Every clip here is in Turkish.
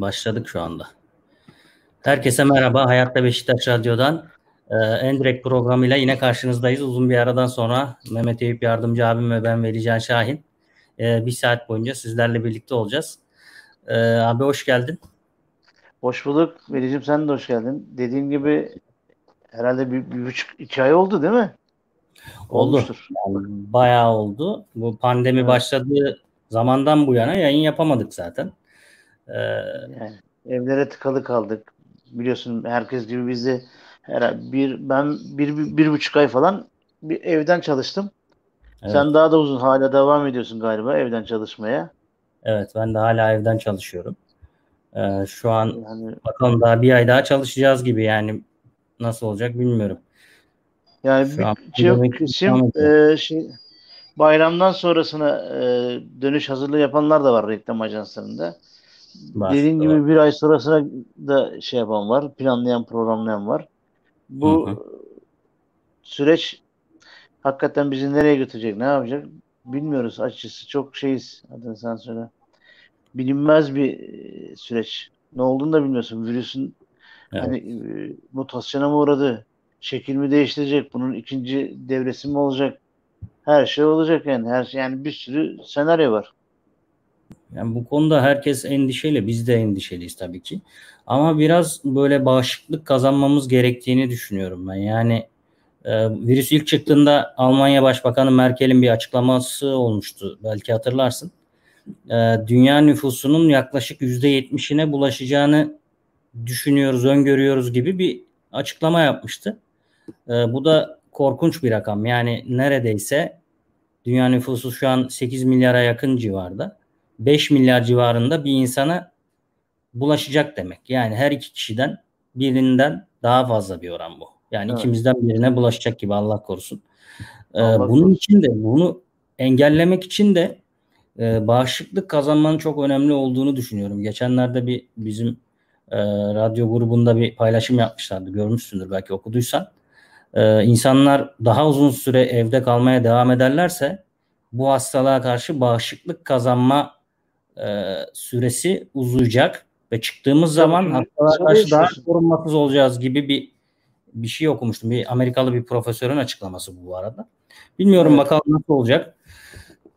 Başladık şu anda. Herkese merhaba. Hayatta Beşiktaş Radyo'dan e, Endirek programıyla yine karşınızdayız. Uzun bir aradan sonra Mehmet Eyüp Yardımcı abim ve ben Velican Şahin. E, bir saat boyunca sizlerle birlikte olacağız. E, abi hoş geldin. Hoş bulduk. Velicim sen de hoş geldin. Dediğim gibi herhalde bir, bir buçuk iki ay oldu değil mi? Oldu. Yani bayağı oldu. Bu pandemi evet. başladığı zamandan bu yana yayın yapamadık zaten. Ee, yani evlere tıkalı kaldık. Biliyorsun herkes gibi biz de bir ben bir, bir, bir buçuk ay falan bir evden çalıştım. Evet. Sen daha da uzun hala devam ediyorsun galiba evden çalışmaya. Evet ben de hala evden çalışıyorum. Ee, şu an yani, bakalım daha bir ay daha çalışacağız gibi yani nasıl olacak bilmiyorum. Yani şu bir kısım e, şey, bayramdan sonrasına e, dönüş hazırlığı yapanlar da var reklam ajanslarında. Var, Dediğim gibi bir ay sonrasına da şey yapan var, planlayan, programlayan var. Bu hı hı. süreç hakikaten bizi nereye götürecek, ne yapacak bilmiyoruz açıkçası. Çok şeyiz, adını sen söyle. Bilinmez bir e, süreç. Ne olduğunu da bilmiyorsun. Virüsün evet. hani e, mutasyona mı uğradı? Şekil mi değiştirecek? Bunun ikinci devresi mi olacak? Her şey olacak yani. Her şey, yani bir sürü senaryo var. Yani bu konuda herkes endişeli. Biz de endişeliyiz tabii ki. Ama biraz böyle bağışıklık kazanmamız gerektiğini düşünüyorum ben. Yani e, virüs ilk çıktığında Almanya Başbakanı Merkel'in bir açıklaması olmuştu. Belki hatırlarsın. E, dünya nüfusunun yaklaşık %70'ine bulaşacağını düşünüyoruz, öngörüyoruz gibi bir açıklama yapmıştı. E, bu da korkunç bir rakam. Yani neredeyse dünya nüfusu şu an 8 milyara yakın civarda. 5 milyar civarında bir insana bulaşacak demek. Yani her iki kişiden birinden daha fazla bir oran bu. Yani evet. ikimizden birine bulaşacak gibi Allah korusun. Ee, Allah bunun korusun. için de bunu engellemek için de e, bağışıklık kazanmanın çok önemli olduğunu düşünüyorum. Geçenlerde bir bizim e, radyo grubunda bir paylaşım yapmışlardı. Görmüşsündür belki okuduysan. E, insanlar daha uzun süre evde kalmaya devam ederlerse bu hastalığa karşı bağışıklık kazanma e, süresi uzayacak ve çıktığımız zaman hastalığa karşı daha korunmasız olacağız gibi bir bir şey okumuştum. Bir Amerikalı bir profesörün açıklaması bu bu arada. Bilmiyorum evet. bakalım nasıl olacak.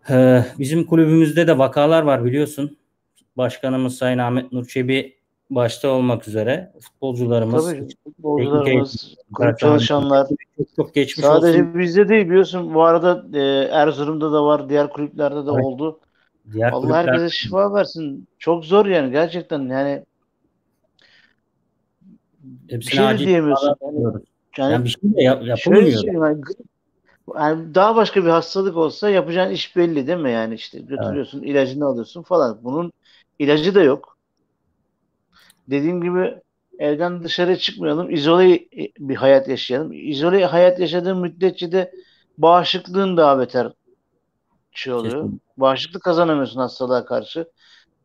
Ee, bizim kulübümüzde de vakalar var biliyorsun. Başkanımız Sayın Ahmet Nurçebi başta olmak üzere futbolcularımız, Tabii, futbolcularımız, kulüp çalışanlar çok, çok geçmiş Sadece olsun. bizde değil biliyorsun. Bu arada e, Erzurum'da da var, diğer kulüplerde de evet. oldu. Diğer Allah kulüpler... herkese şifa versin. Çok zor yani gerçekten yani Hepsine şey acil diyemiyorsun. Yani, yani, bir şey de yap, yapılmıyor. Yani, yani daha başka bir hastalık olsa yapacağın iş belli değil mi? Yani işte götürüyorsun evet. ilacını alıyorsun falan. Bunun ilacı da yok. Dediğim gibi evden dışarı çıkmayalım. İzole bir hayat yaşayalım. İzole hayat yaşadığın müddetçe de bağışıklığın daha beter şey oluyor. Kesinlikle. Bağışıklık kazanamıyorsun hastalığa karşı.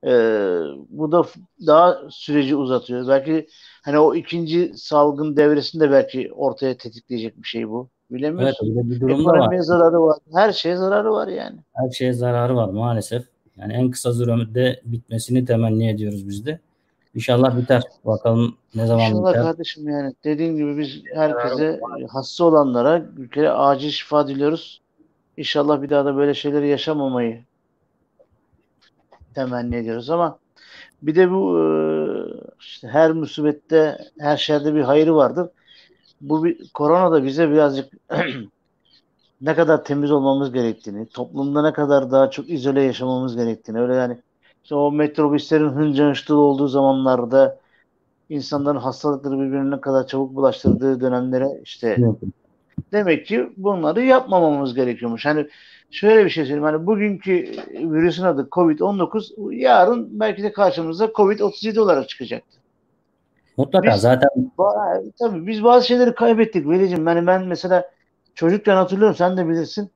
Ee, bu da daha süreci uzatıyor. Belki hani o ikinci salgın devresinde belki ortaya tetikleyecek bir şey bu. Bilemiyorsun. Evet bir durum var. zararı var. Her şeye zararı var yani. Her şeye zararı var maalesef. Yani en kısa sürede bitmesini temenni ediyoruz biz de. İnşallah biter. Bakalım ne zaman İnşallah biter. kardeşim yani. Dediğim gibi biz herkese hasta olanlara ülkeye acil şifa diliyoruz. İnşallah bir daha da böyle şeyleri yaşamamayı temenni ediyoruz ama bir de bu e, işte her musibette her şerde bir hayırı vardır. Bu bir, korona da bize birazcık ne kadar temiz olmamız gerektiğini, toplumda ne kadar daha çok izole yaşamamız gerektiğini, öyle yani işte o metrobüslerin hınca hınçlı olduğu zamanlarda insanların hastalıkları birbirine ne kadar çabuk bulaştırdığı dönemlere işte demek ki bunları yapmamamız gerekiyormuş. Hani şöyle bir şey söyleyeyim. Hani bugünkü virüsün adı Covid-19 yarın belki de karşımıza Covid-37 olarak çıkacaktı. Mutlaka biz, zaten. Tabii biz bazı şeyleri kaybettik Velicim. Yani ben mesela çocukken hatırlıyorum sen de bilirsin.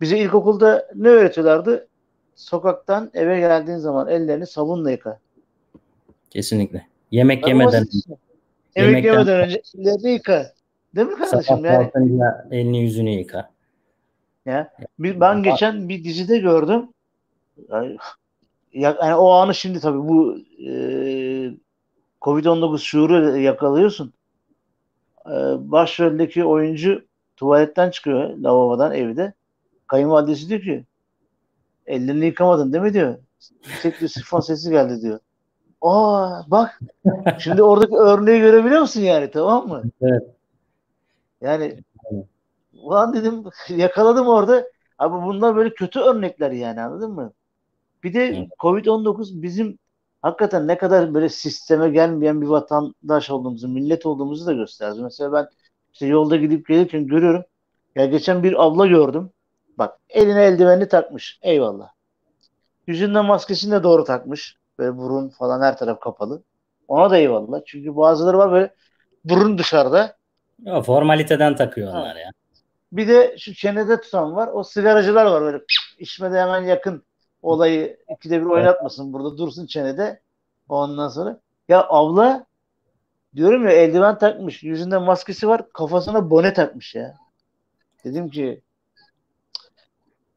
Bize ilkokulda ne öğretiyorlardı? Sokaktan eve geldiğin zaman ellerini sabunla yıka. Kesinlikle. Yemek ben yemeden. Yemek yemeden önce ellerini yıka. Değil mi kardeşim? Sabah yani, elini yüzünü yıka. Ya, bir, ben geçen bir dizide gördüm. Yani, yani o anı şimdi tabii bu e, Covid-19 şuuru yakalıyorsun. Ee, başroldeki oyuncu tuvaletten çıkıyor lavabodan evde. Kayınvalidesi diyor ki ellerini yıkamadın değil mi diyor. Tek bir sifon sesi geldi diyor. Aa bak şimdi oradaki örneği görebiliyor musun yani tamam mı? Evet. Yani ulan dedim yakaladım orada. Abi bunlar böyle kötü örnekler yani anladın mı? Bir de evet. Covid-19 bizim hakikaten ne kadar böyle sisteme gelmeyen bir vatandaş olduğumuzu, millet olduğumuzu da gösterdi. Mesela ben işte yolda gidip gelirken görüyorum. Ya geçen bir abla gördüm. Bak eline eldivenini takmış. Eyvallah. Yüzünden maskesini de doğru takmış. Böyle burun falan her taraf kapalı. Ona da eyvallah. Çünkü bazıları var böyle burun dışarıda. Ya, formaliteden takıyor onlar ya. Bir de şu çenede tutan var. O sigaracılar var böyle içmede hemen yakın olayı ikide bir oynatmasın burada dursun çenede. Ondan sonra ya abla diyorum ya eldiven takmış. Yüzünde maskesi var. Kafasına bone takmış ya. Dedim ki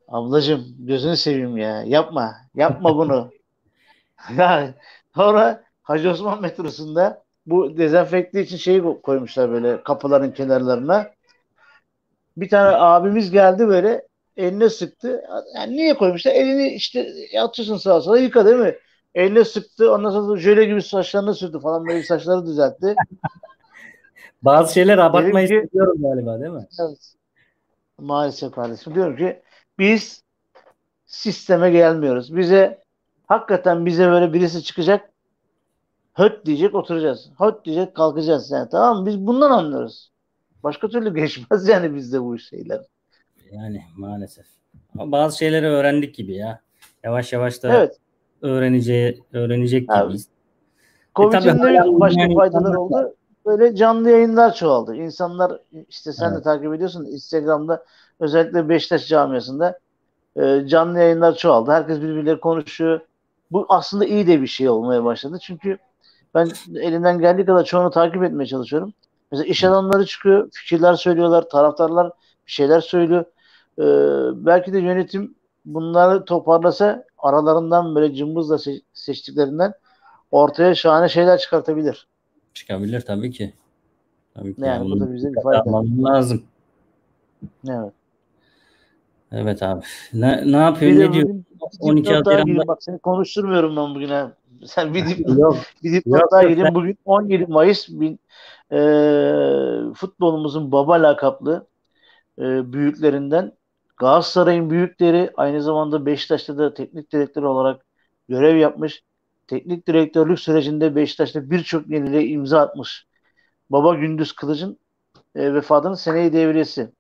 ablacım gözünü seveyim ya. Yapma. Yapma bunu. ya sonra Hacı Osman metrosunda bu dezenfekte için şeyi koymuşlar böyle kapıların kenarlarına. Bir tane abimiz geldi böyle eline sıktı. Yani niye koymuşlar? Elini işte atıyorsun sağa sola yıka değil mi? Eline sıktı. Ondan sonra jöle gibi saçlarını sürdü falan böyle saçları düzeltti. Bazı şeyler abartmayı ki, istiyorum galiba değil mi? Evet. Maalesef kardeşim. Diyorum ki biz sisteme gelmiyoruz. Bize hakikaten bize böyle birisi çıkacak höt diyecek oturacağız. Höt diyecek kalkacağız. Yani tamam mı? Biz bundan anlıyoruz. Başka türlü geçmez yani bizde bu şeyler. Yani maalesef. Ama bazı şeyleri öğrendik gibi ya. Yavaş yavaş da evet. öğreneceği, öğrenecek gibiyiz. Covid'in e, başka yani faydalar oldu? Böyle canlı yayınlar çoğaldı. İnsanlar işte sen evet. de takip ediyorsun Instagram'da özellikle Beşiktaş camiasında e, canlı yayınlar çoğaldı. Herkes birbirleri konuşuyor. Bu aslında iyi de bir şey olmaya başladı. Çünkü ben elinden geldiği kadar çoğunu takip etmeye çalışıyorum. Mesela iş adamları çıkıyor, fikirler söylüyorlar, taraftarlar bir şeyler söylüyor. Ee, belki de yönetim bunları toparlasa aralarından böyle cımbızla se- seçtiklerinden ortaya şahane şeyler çıkartabilir. Çıkabilir tabii ki. Tabii ki. Yani bu da bize bir fayda. lazım. Evet. Evet abi. Ne, ne yapıyor? Ne diyor? 12 Haziran'da. Bak seni konuşturmuyorum ben bugün ha. Sen bir dip, yok, bir dip yok, daha gireyim. Bugün 17 Mayıs bin, e, futbolumuzun baba lakaplı e, büyüklerinden Galatasaray'ın büyükleri aynı zamanda Beşiktaş'ta da teknik direktör olarak görev yapmış. Teknik direktörlük sürecinde Beşiktaş'ta birçok yeniliğe imza atmış. Baba Gündüz Kılıç'ın e, vefatının seneyi devriyesi.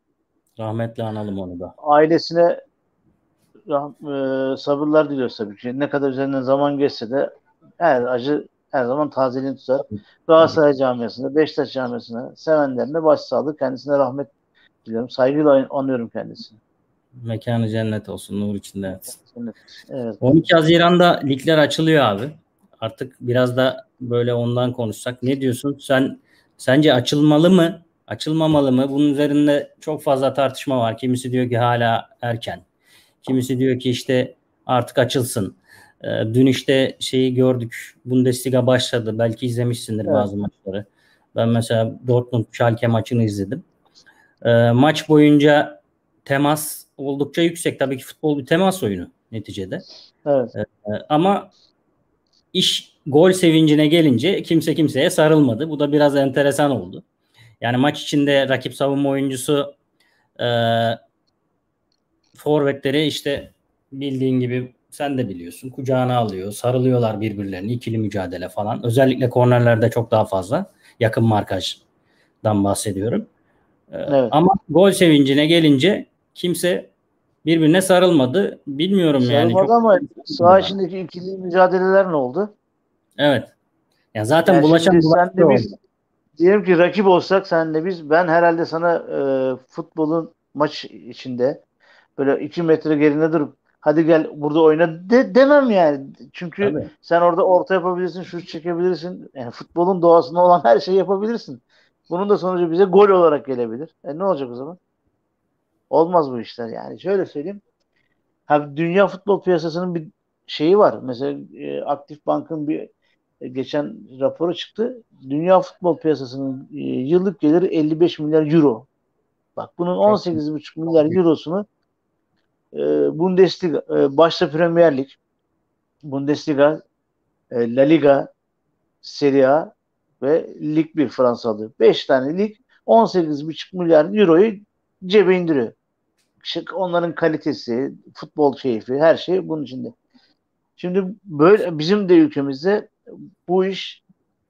Rahmetle analım onu da. Ailesine rah, e, sabırlar diliyoruz tabii ki. Ne kadar üzerinden zaman geçse de her acı her zaman tazeliğini tutar. Galatasaray camiasında, Beşiktaş camiasında sevenlerine başsağlığı, kendisine rahmet diliyorum. Saygıyla anıyorum kendisini. Mekanı cennet olsun, nur içinde yatsın. Evet. 12 Haziran'da ligler açılıyor abi. Artık biraz da böyle ondan konuşsak. Ne diyorsun? Sen sence açılmalı mı? Açılmamalı mı? Bunun üzerinde çok fazla tartışma var. Kimisi diyor ki hala erken. Kimisi diyor ki işte artık açılsın. Ee, dün işte şeyi gördük. Bundesliga başladı. Belki izlemişsindir evet. bazı maçları. Ben mesela Dortmund Schalke maçını izledim. Ee, maç boyunca temas oldukça yüksek. Tabii ki futbol bir temas oyunu neticede. Evet. Ee, ama iş gol sevincine gelince kimse kimseye sarılmadı. Bu da biraz enteresan oldu. Yani maç içinde rakip savunma oyuncusu e, forvetleri işte bildiğin gibi sen de biliyorsun kucağına alıyor. Sarılıyorlar birbirlerini. ikili mücadele falan. Özellikle kornerlerde çok daha fazla. Yakın markajdan bahsediyorum. Ee, evet. Ama gol sevincine gelince kimse birbirine sarılmadı. Bilmiyorum Sarılmadı yani. Sarılmadı ama saha içindeki ikili mücadeleler ne oldu? Evet. Ya zaten yani bulaşan bulaşan de biz, diyelim ki rakip olsak sen de biz ben herhalde sana e, futbolun maç içinde böyle iki metre gerinde durup hadi gel burada oyna de, demem yani. Çünkü Tabii. sen orada orta yapabilirsin, şut çekebilirsin. Yani futbolun doğasında olan her şeyi yapabilirsin. Bunun da sonucu bize gol olarak gelebilir. E ne olacak o zaman? Olmaz bu işler yani. Şöyle söyleyeyim. Ha, dünya futbol piyasasının bir şeyi var. Mesela e, Aktif Bank'ın bir geçen raporu çıktı. Dünya futbol piyasasının e, yıllık geliri 55 milyar euro. Bak bunun 18,5 milyar eurosunu e, Bundesliga, e, başta Premier Lig, Bundesliga, e, La Liga, Serie A ve Lig 1 Fransa alıyor. 5 tane lig 18,5 milyar euroyu cebe indiriyor. Onların kalitesi, futbol keyfi, her şey bunun içinde. Şimdi böyle bizim de ülkemizde bu iş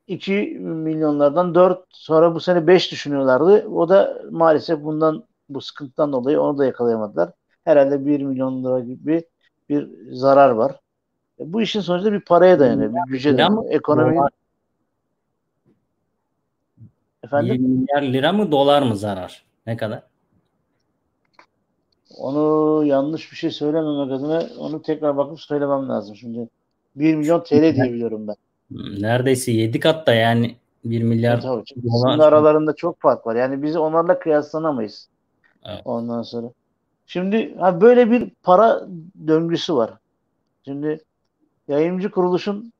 2 milyonlardan 4 sonra bu sene 5 düşünüyorlardı. O da maalesef bundan bu sıkıntıdan dolayı onu da yakalayamadılar. Herhalde 1 milyon lira gibi bir zarar var. E, bu işin sonucunda bir paraya dayanıyor. Bir güce dayanıyor. Ekonomi. Efendim? 1 milyar lira mı dolar mı zarar? Ne kadar? Onu yanlış bir şey söylememek adına onu tekrar bakıp söylemem lazım. Şimdi 1 milyon TL diye biliyorum ben. Neredeyse 7 kat da yani 1 milyar evet, tabii. dolar. aralarında çok fark var. Yani biz onlarla kıyaslanamayız. Evet. Ondan sonra. Şimdi ha böyle bir para döngüsü var. Şimdi yayıncı kuruluşun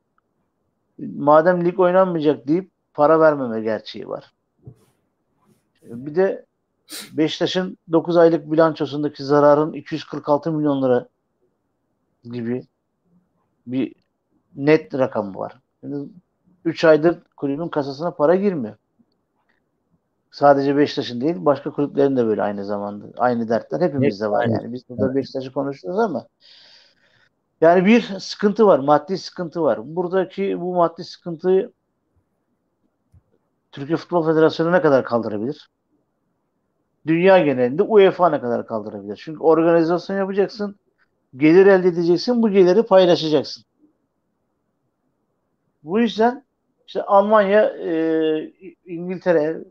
madem lig oynanmayacak deyip para vermeme gerçeği var. Bir de Beşiktaş'ın 9 aylık bilançosundaki zararın 246 milyon lira gibi bir net rakam var. Yani 3 aydır kulübün kasasına para girmiyor. Sadece Beşiktaş'ın değil, başka kulüplerin de böyle aynı zamanda. Aynı dertler hepimizde var yani. Biz burada Beşiktaş'ı konuşuyoruz ama yani bir sıkıntı var, maddi sıkıntı var. Buradaki bu maddi sıkıntıyı Türkiye Futbol Federasyonu ne kadar kaldırabilir? Dünya genelinde UEFA ne kadar kaldırabilir? Çünkü organizasyon yapacaksın, gelir elde edeceksin, bu geliri paylaşacaksın. Bu yüzden işte Almanya, e, İngiltere,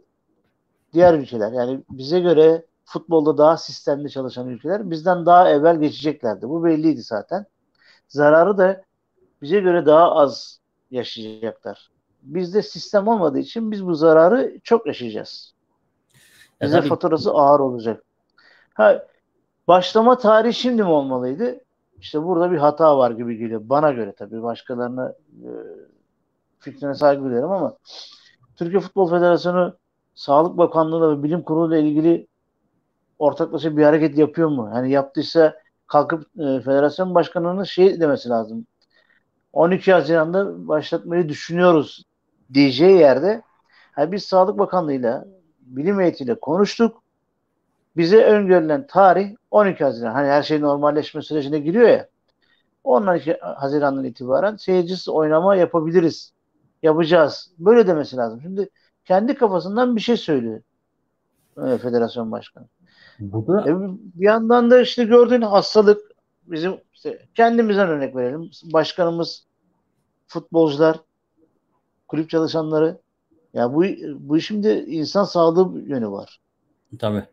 diğer ülkeler yani bize göre futbolda daha sistemli çalışan ülkeler bizden daha evvel geçeceklerdi. Bu belliydi zaten. Zararı da bize göre daha az yaşayacaklar. Bizde sistem olmadığı için biz bu zararı çok yaşayacağız. Bize ya faturası ağır olacak. Ha, başlama tarihi şimdi mi olmalıydı? İşte burada bir hata var gibi geliyor. Bana göre tabii. Başkalarına e, fikrine saygı duyuyorum ama Türkiye Futbol Federasyonu Sağlık Bakanlığı ve Bilim Kurulu ile ilgili ortaklaşa bir hareket yapıyor mu? Hani yaptıysa kalkıp e, federasyon başkanının şey demesi lazım. 12 Haziran'da başlatmayı düşünüyoruz diyeceği yerde yani biz Sağlık Bakanlığı'yla bilim heyetiyle konuştuk. Bize öngörülen tarih 12 Haziran. Hani her şey normalleşme sürecine giriyor ya. 12 Haziran'dan itibaren seyircisiz oynama yapabiliriz. Yapacağız. Böyle demesi lazım. Şimdi kendi kafasından bir şey söylüyor. Evet, federasyon başkanı. Bu da... E, bir yandan da işte gördüğün hastalık bizim işte kendimizden örnek verelim. Başkanımız, futbolcular, kulüp çalışanları ya bu bu işin de insan sağlığı yönü var. Tabii.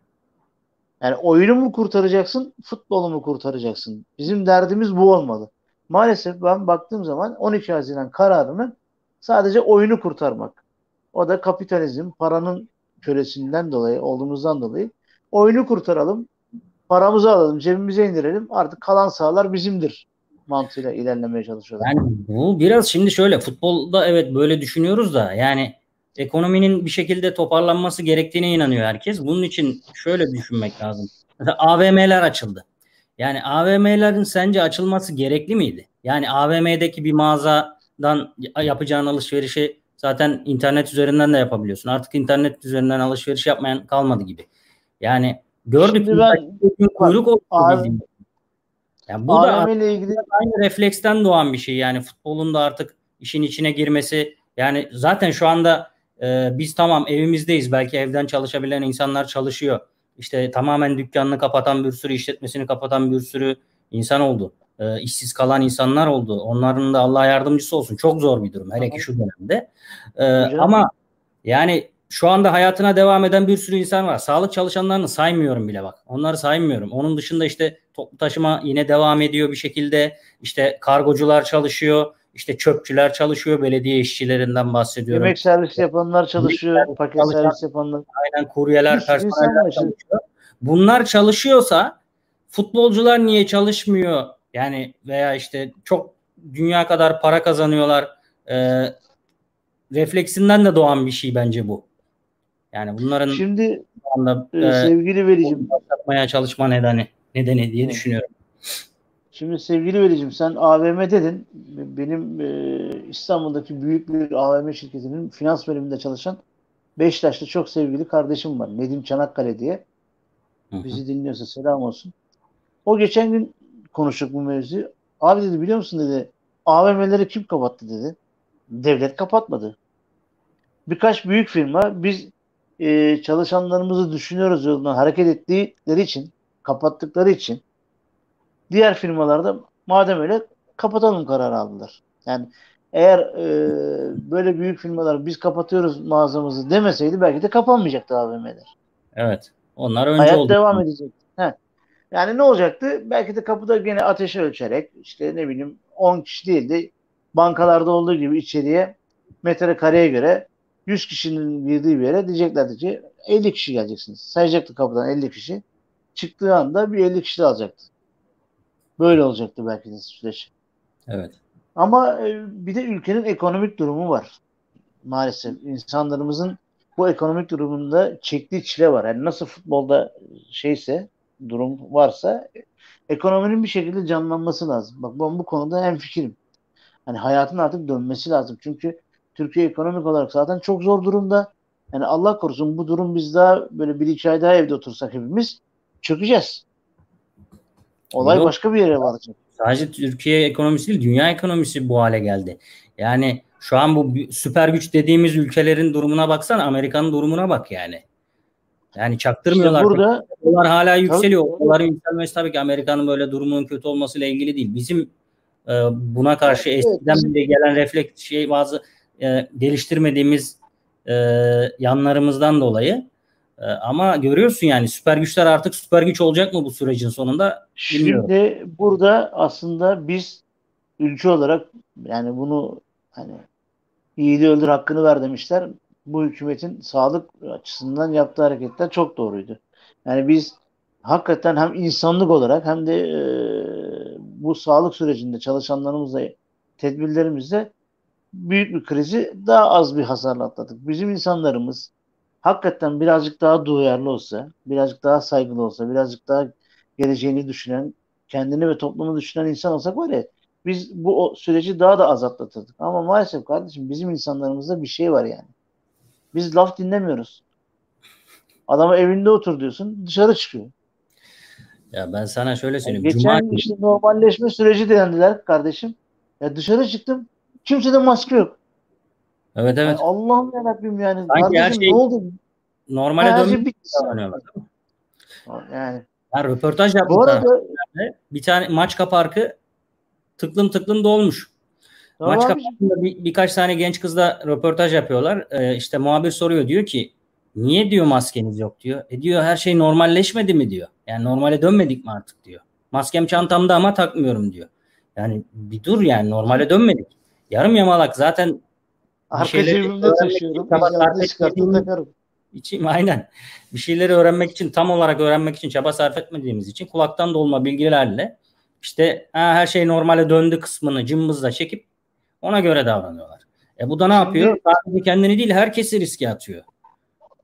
Yani oyunu mu kurtaracaksın, futbolu mu kurtaracaksın? Bizim derdimiz bu olmalı. Maalesef ben baktığım zaman 12 Haziran kararının sadece oyunu kurtarmak. O da kapitalizm, paranın kölesinden dolayı, olduğumuzdan dolayı oyunu kurtaralım, paramızı alalım, cebimize indirelim. Artık kalan sahalar bizimdir mantığıyla ilerlemeye çalışıyorlar. Yani bu biraz şimdi şöyle futbolda evet böyle düşünüyoruz da yani ekonominin bir şekilde toparlanması gerektiğine inanıyor herkes. Bunun için şöyle düşünmek lazım. Mesela AVM'ler açıldı. Yani AVM'lerin sence açılması gerekli miydi? Yani AVM'deki bir mağazadan yapacağın alışverişi zaten internet üzerinden de yapabiliyorsun. Artık internet üzerinden alışveriş yapmayan kalmadı gibi. Yani gördük Şimdi ben, kuyruk oldu. Yani bu da ilgili aynı refleksten doğan bir şey. Yani futbolun da artık işin içine girmesi yani zaten şu anda e, biz tamam evimizdeyiz. Belki evden çalışabilen insanlar çalışıyor. İşte tamamen dükkanını kapatan bir sürü işletmesini kapatan bir sürü insan oldu. E, işsiz kalan insanlar oldu. Onların da Allah yardımcısı olsun. Çok zor bir durum. Hele ki şu dönemde. E, ama yani şu anda hayatına devam eden bir sürü insan var. Sağlık çalışanlarını saymıyorum bile bak. Onları saymıyorum. Onun dışında işte toplu taşıma yine devam ediyor bir şekilde. İşte kargocular çalışıyor. İşte çöpçüler çalışıyor. Belediye işçilerinden bahsediyorum. Yemek servis yapanlar çalışıyor. Yemek paket çalışan, servis yapanlar. Aynen kuryeler, personeller çalışıyor. Bunlar çalışıyorsa futbolcular niye çalışmıyor? Yani veya işte çok dünya kadar para kazanıyorlar. e, refleksinden de doğan bir şey bence bu. Yani bunların şimdi anda, e, sevgili vericim yapmaya çalışma nedeni nedeni diye düşünüyorum. Şimdi sevgili vericim sen AVM dedin. Benim e, İstanbul'daki büyük bir AVM şirketinin finans bölümünde çalışan Beşiktaş'ta çok sevgili kardeşim var. Nedim Çanakkale diye. Bizi dinliyorsa selam olsun. O geçen gün konuştuk bu mevzuyu. Abi dedi biliyor musun dedi AVM'leri kim kapattı dedi. Devlet kapatmadı. Birkaç büyük firma biz e, çalışanlarımızı düşünüyoruz yolundan hareket ettikleri için kapattıkları için diğer firmalarda madem öyle kapatalım kararı aldılar. Yani eğer e, böyle büyük firmalar biz kapatıyoruz mağazamızı demeseydi belki de kapanmayacaktı AVM'ler. Evet. Onlar önce Hayat oldu. devam edecek. Yani ne olacaktı? Belki de kapıda gene ateşi ölçerek işte ne bileyim 10 kişi değil de bankalarda olduğu gibi içeriye metrekareye göre 100 kişinin girdiği bir yere diyeceklerdi ki 50 kişi geleceksiniz. Sayacaktı kapıdan 50 kişi. Çıktığı anda bir 50 kişi de alacaktı. Böyle olacaktı belki de süreç. Evet. Ama e, bir de ülkenin ekonomik durumu var. Maalesef insanlarımızın bu ekonomik durumunda çektiği çile var. Yani nasıl futbolda şeyse durum varsa ekonominin bir şekilde canlanması lazım. Bak ben bu konuda hem fikrim. Hani hayatın artık dönmesi lazım. Çünkü Türkiye ekonomik olarak zaten çok zor durumda. Yani Allah korusun bu durum biz daha böyle bir iki ay daha evde otursak hepimiz çökeceğiz. Olay Yok. başka bir yere varacak. Sadece Türkiye ekonomisi değil, dünya ekonomisi bu hale geldi. Yani şu an bu süper güç dediğimiz ülkelerin durumuna baksan Amerika'nın durumuna bak yani. Yani çaktırmıyorlar. İşte burada dolar hala yükseliyor. Doların yükselmesi tabii ki Amerika'nın böyle durumunun kötü olmasıyla ilgili değil. Bizim e, buna karşı evet, eskiden evet. beri gelen refleks şey bazı e, geliştirmediğimiz e, yanlarımızdan dolayı e, ama görüyorsun yani süper güçler artık süper güç olacak mı bu sürecin sonunda bilmiyorum. Şimdi burada aslında biz ülke olarak yani bunu hani iyiliği öldür hakkını ver demişler. Bu hükümetin sağlık açısından yaptığı hareketler çok doğruydu. Yani biz hakikaten hem insanlık olarak hem de e, bu sağlık sürecinde çalışanlarımızla tedbirlerimizle büyük bir krizi daha az bir hasarla atladık. Bizim insanlarımız hakikaten birazcık daha duyarlı olsa, birazcık daha saygılı olsa, birazcık daha geleceğini düşünen, kendini ve toplumu düşünen insan olsak var ya biz bu süreci daha da az atlatırdık. Ama maalesef kardeşim bizim insanlarımızda bir şey var yani. Biz laf dinlemiyoruz. Adama evinde otur diyorsun dışarı çıkıyor. Ya ben sana şöyle söyleyeyim. Yani geçen Cuma... işte normalleşme süreci dendiler kardeşim. Ya dışarı çıktım. Kimse de maske yok. Evet evet. Yani Allah'ım yarabbim yani. Sanki kardeşim her şey ne oldu? Normale her şey bitti. Yani. Ya röportaj yaptık. Bu arada bir tane Maçka Parkı tıklım tıklım dolmuş. Tamam Maçka Parkı'nda bir, birkaç tane genç kızla röportaj yapıyorlar. Ee, işte muhabir soruyor diyor ki niye diyor maskeniz yok diyor. E diyor her şey normalleşmedi mi diyor. Yani normale dönmedik mi artık diyor. Maskem çantamda ama takmıyorum diyor. Yani bir dur yani normale dönmedik. Yarım yamalak zaten Arka cebimde taşıyorum. takarım. İçim aynen. Bir şeyleri öğrenmek için tam olarak öğrenmek için çaba sarf etmediğimiz için kulaktan dolma bilgilerle işte ha, her şey normale döndü kısmını cımbızla çekip ona göre davranıyorlar. E bu da ne yapıyor? Sadece kendini değil herkesi riske atıyor.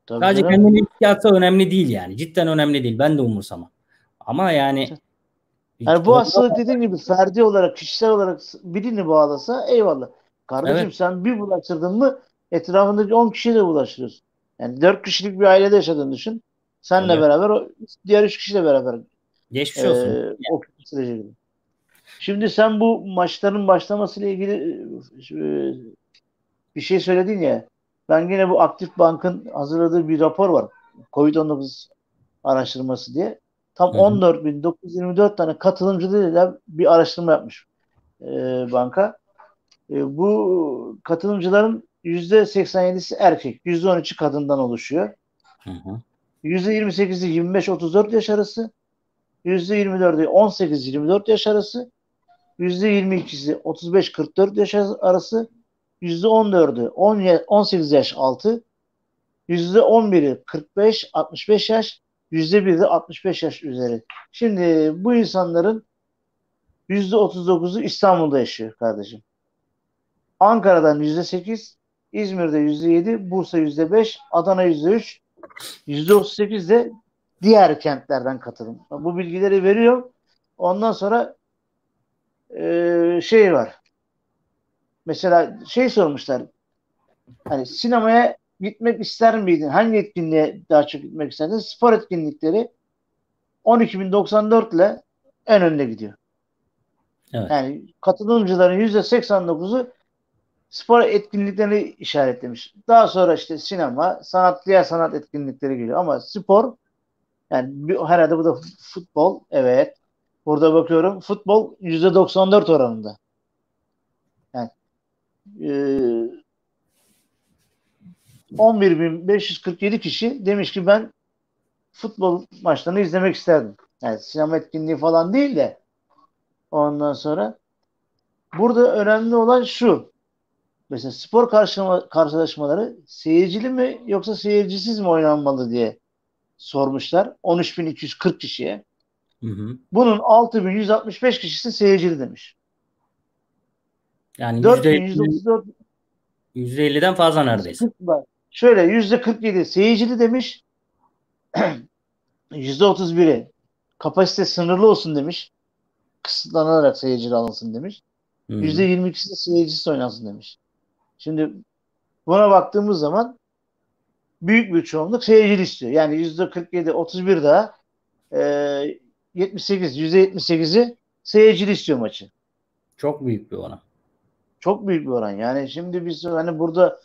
Sadece canım. kendini riske atsa önemli değil yani. Cidden önemli değil. Ben de umursamam. Ama yani yani bu hastalık dediğim gibi ferdi olarak, kişisel olarak birini bağlasa eyvallah. Kardeşim evet. sen bir bulaştırdın mı etrafındaki 10 kişiye de bulaştırıyorsun. Yani 4 kişilik bir ailede yaşadığını düşün. Senle evet. beraber o diğer 3 kişiyle beraber. Geçmiş olsun. E, o süreci gibi. Şimdi sen bu maçların başlamasıyla ilgili e, bir şey söyledin ya. Ben yine bu Aktif Bank'ın hazırladığı bir rapor var. Covid-19 araştırması diye. Tam 14.924 tane katılımcıyla bir araştırma yapmış e, banka. E, bu katılımcıların %87'si erkek, %13'ü kadından oluşuyor. Hı hı. %28'i 25-34 yaş arası, %24'ü 18-24 yaş arası, %22'si 35-44 yaş arası, %14'ü 18 yaş altı, %11'i 45-65 yaş, %1'i de 65 yaş üzeri. Şimdi bu insanların %39'u İstanbul'da yaşıyor kardeşim. Ankara'dan yüzde sekiz, İzmir'de yüzde yedi, Bursa yüzde beş, Adana yüzde üç, yüzde otuz sekiz de diğer kentlerden katılım. Bu bilgileri veriyor. Ondan sonra e, şey var. Mesela şey sormuşlar. Hani sinemaya gitmek ister miydin? Hangi etkinliğe daha çok gitmek isterdin? Spor etkinlikleri 12.094 ile en önde gidiyor. Evet. Yani katılımcıların %89'u spor etkinliklerini işaretlemiş. Daha sonra işte sinema, sanat, diğer sanat etkinlikleri geliyor. Ama spor yani herhalde bu da futbol. Evet. Burada bakıyorum. Futbol %94 oranında. Yani e, 11.547 kişi demiş ki ben futbol maçlarını izlemek isterdim. Yani sinema etkinliği falan değil de ondan sonra burada önemli olan şu. Mesela spor karşılaşmaları seyircili mi yoksa seyircisiz mi oynanmalı diye sormuşlar. 13.240 kişiye. Hı hı. Bunun 6.165 kişisi seyircili demiş. Yani %134 %50'den fazla neredeyse. Şöyle %47 seyircili demiş. %31'i kapasite sınırlı olsun demiş. Kısıtlanarak seyircili alınsın demiş. Hmm. %22'si de seyircisi oynansın demiş. Şimdi buna baktığımız zaman büyük bir çoğunluk seyircili istiyor. Yani %47, 31 daha e, 78, %78'i seyircili istiyor maçı. Çok büyük bir oran. Çok büyük bir oran. Yani şimdi biz hani burada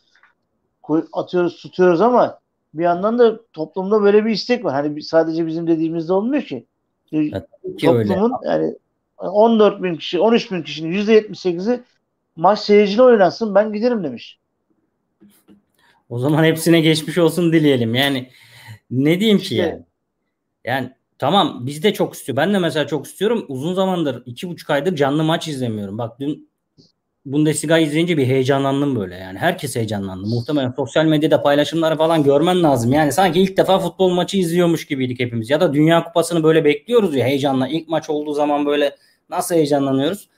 atıyoruz, tutuyoruz ama bir yandan da toplumda böyle bir istek var. Hani sadece bizim dediğimizde olmuyor ki. Evet, Toplumun öyle. yani 14 bin kişi, 13 bin kişinin %78'i maç seyircili oynansın ben giderim demiş. O zaman hepsine geçmiş olsun dileyelim. Yani ne diyeyim işte, ki yani? Yani tamam biz de çok istiyor. Ben de mesela çok istiyorum. Uzun zamandır iki buçuk aydır canlı maç izlemiyorum. Bak dün Bundesliga izleyince bir heyecanlandım böyle yani. Herkes heyecanlandı. Muhtemelen sosyal medyada paylaşımları falan görmen lazım. Yani sanki ilk defa futbol maçı izliyormuş gibiydik hepimiz. Ya da Dünya Kupası'nı böyle bekliyoruz ya heyecanla. İlk maç olduğu zaman böyle nasıl heyecanlanıyoruz?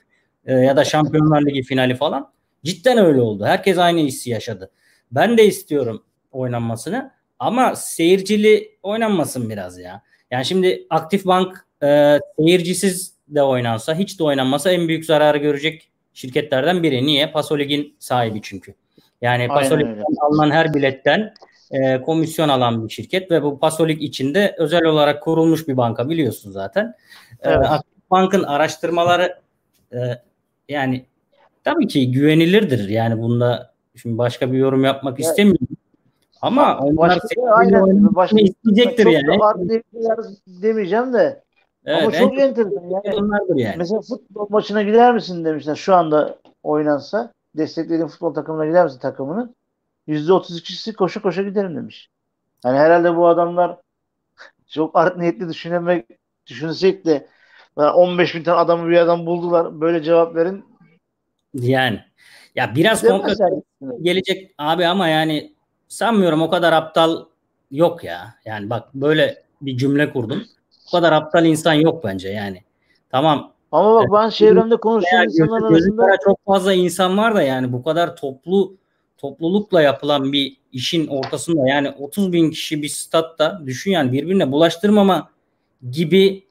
Ee, ya da Şampiyonlar Ligi finali falan. Cidden öyle oldu. Herkes aynı hissi yaşadı. Ben de istiyorum oynanmasını ama seyircili oynanmasın biraz ya. Yani şimdi Aktif Bank e, seyircisiz de oynansa hiç de oynanmasa en büyük zararı görecek şirketlerden biri. Niye? Pasolig'in sahibi çünkü. Yani Pasolig'den alınan her biletten e, komisyon alan bir şirket ve bu Pasolig içinde özel olarak kurulmuş bir banka biliyorsun zaten. E, evet. E, Bank'ın araştırmaları e, yani tabii ki güvenilirdir. Yani bunda şimdi başka bir yorum yapmak evet. istemiyorum. Ama onlar başka, aynen, başka, isteyecektir çok yani. Çok demeyeceğim de Evet, Ama çok enteresan. Yani, yani. Mesela futbol maçına gider misin demişler şu anda oynansa. Desteklediğin futbol takımına gider misin takımını? %32'si koşu koşu giderim demiş. Yani herhalde bu adamlar çok art niyetli düşünemek düşünsek de 15 bin tane adamı bir adam buldular. Böyle cevap verin. Yani ya biraz konkret gelecek abi ama yani sanmıyorum o kadar aptal yok ya. Yani bak böyle bir cümle kurdum. Bu kadar aptal insan yok bence yani. Tamam. Ama bak ben çevremde konuştuğum insanlar arasında çok fazla insan var da yani bu kadar toplu toplulukla yapılan bir işin ortasında yani 30 bin kişi bir statta düşün yani birbirine bulaştırmama gibi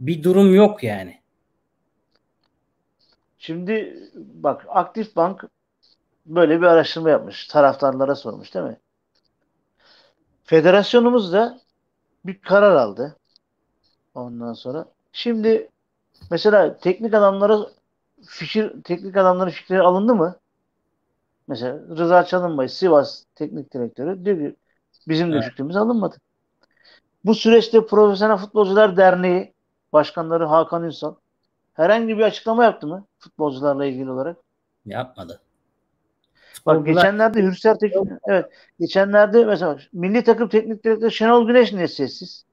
bir durum yok yani. Şimdi bak Aktif Bank böyle bir araştırma yapmış. Taraftarlara sormuş değil mi? Federasyonumuz da bir karar aldı. Ondan sonra şimdi mesela teknik adamlara fikir teknik adamların fikirleri alındı mı? Mesela Rıza Çalınbay Sivas teknik direktörü diyor ki bizim evet. de fikrimiz alınmadı. Bu süreçte Profesyonel Futbolcular Derneği başkanları Hakan Ünsal herhangi bir açıklama yaptı mı futbolcularla ilgili olarak? Yapmadı. Bak geçenlerde Hürsel Teknik evet geçenlerde mesela milli takım teknik direktörü Şenol Güneş niye sessiz?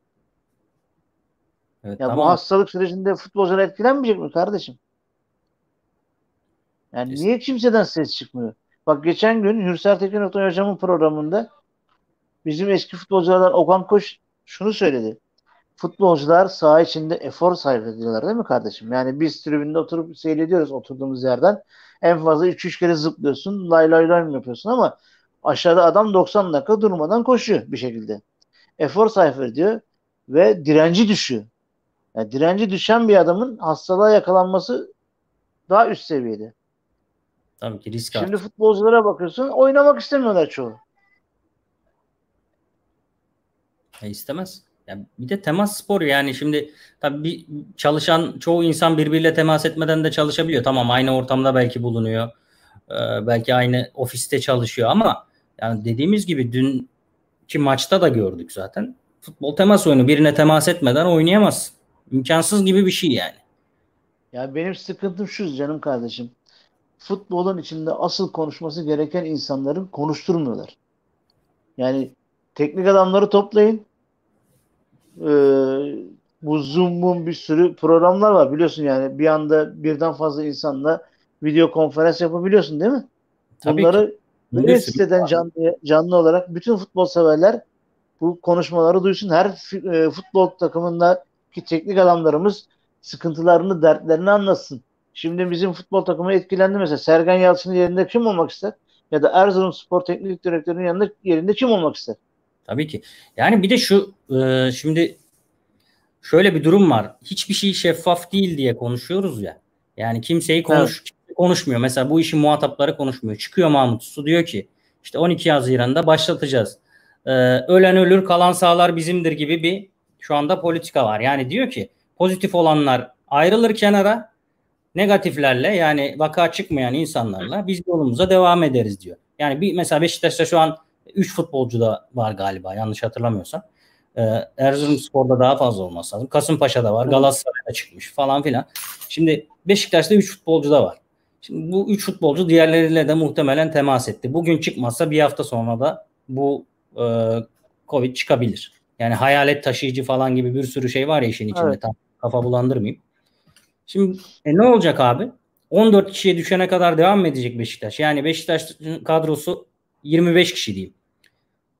Evet, ya tamam. bu hastalık sürecinde futbolcular etkilenmeyecek mi kardeşim? Yani Kesin. niye kimseden ses çıkmıyor? Bak geçen gün Hürsel Tekin Oktay Hocam'ın programında bizim eski futbolculardan Okan Koç şunu söyledi. Futbolcular saha içinde efor sarf ediyorlar değil mi kardeşim? Yani biz tribünde oturup seyrediyoruz oturduğumuz yerden. En fazla 3-3 kere zıplıyorsun. Lay lay lay mı yapıyorsun ama aşağıda adam 90 dakika durmadan koşuyor bir şekilde. Efor sarf ediyor ve direnci düşüyor. Yani direnci düşen bir adamın hastalığa yakalanması daha üst seviyede. Tabii ki risk Şimdi artık. futbolculara bakıyorsun oynamak istemiyorlar çoğu. E istemez. Yani bir de temas spor yani şimdi tabii bir çalışan çoğu insan birbiriyle temas etmeden de çalışabiliyor. Tamam aynı ortamda belki bulunuyor. Ee, belki aynı ofiste çalışıyor ama yani dediğimiz gibi dünkü maçta da gördük zaten. Futbol temas oyunu birine temas etmeden oynayamaz. İmkansız gibi bir şey yani. Ya benim sıkıntım şu canım kardeşim. Futbolun içinde asıl konuşması gereken insanların konuşturmuyorlar. Yani teknik adamları toplayın. Ee, bu Zoom'un bir sürü programlar var biliyorsun yani. Bir anda birden fazla insanla video konferans yapabiliyorsun değil mi? Tabii Bunları bir siteden canlı, canlı olarak bütün futbol severler bu konuşmaları duysun. Her e, futbol takımında ki teknik adamlarımız sıkıntılarını, dertlerini anlatsın. Şimdi bizim futbol takımı etkilendi mesela. Sergen Yalçın'ın yerinde kim olmak ister? Ya da Erzurum Spor Teknik Direktörü'nün yanında yerinde kim olmak ister? Tabii ki. Yani bir de şu e, şimdi şöyle bir durum var. Hiçbir şey şeffaf değil diye konuşuyoruz ya. Yani kimseyi konuş evet. konuşmuyor. Mesela bu işin muhatapları konuşmuyor. Çıkıyor Mahmut Su diyor ki işte 12 Haziran'da başlatacağız. Ee, ölen ölür kalan sağlar bizimdir gibi bir şu anda politika var. Yani diyor ki pozitif olanlar ayrılır kenara negatiflerle yani vaka çıkmayan insanlarla biz yolumuza devam ederiz diyor. Yani bir mesela Beşiktaş'ta şu an 3 futbolcu da var galiba yanlış hatırlamıyorsam. Ee, Erzurumspor'da daha fazla olması lazım. Kasımpaşa'da var. Galatasaray'da çıkmış falan filan. Şimdi Beşiktaş'ta 3 futbolcu da var. Şimdi bu 3 futbolcu diğerleriyle de muhtemelen temas etti. Bugün çıkmazsa bir hafta sonra da bu e, Covid çıkabilir. Yani hayalet taşıyıcı falan gibi bir sürü şey var ya işin içinde. Evet. Tam kafa bulandırmayayım. Şimdi e, ne olacak abi? 14 kişiye düşene kadar devam mı edecek Beşiktaş? Yani Beşiktaş kadrosu 25 kişi diyeyim.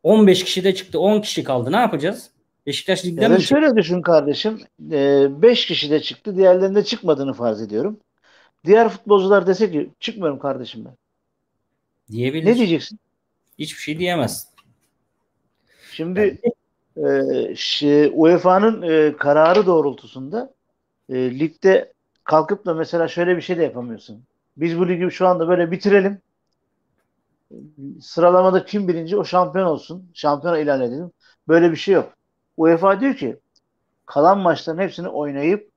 15 kişi de çıktı. 10 kişi kaldı. Ne yapacağız? Beşiktaş ligde yani mi? Şöyle düşün kardeşim. 5 e, kişi de çıktı. Diğerlerinde çıkmadığını farz ediyorum. Diğer futbolcular dese ki çıkmıyorum kardeşim ben. Diyebilir. Ne diyeceksin? Hiçbir şey diyemez. Şimdi e, şey, UEFA'nın e, kararı doğrultusunda e, ligde kalkıp da mesela şöyle bir şey de yapamıyorsun. Biz bu ligi şu anda böyle bitirelim. Sıralamada kim birinci o şampiyon olsun. Şampiyon ilan edelim. Böyle bir şey yok. UEFA diyor ki kalan maçların hepsini oynayıp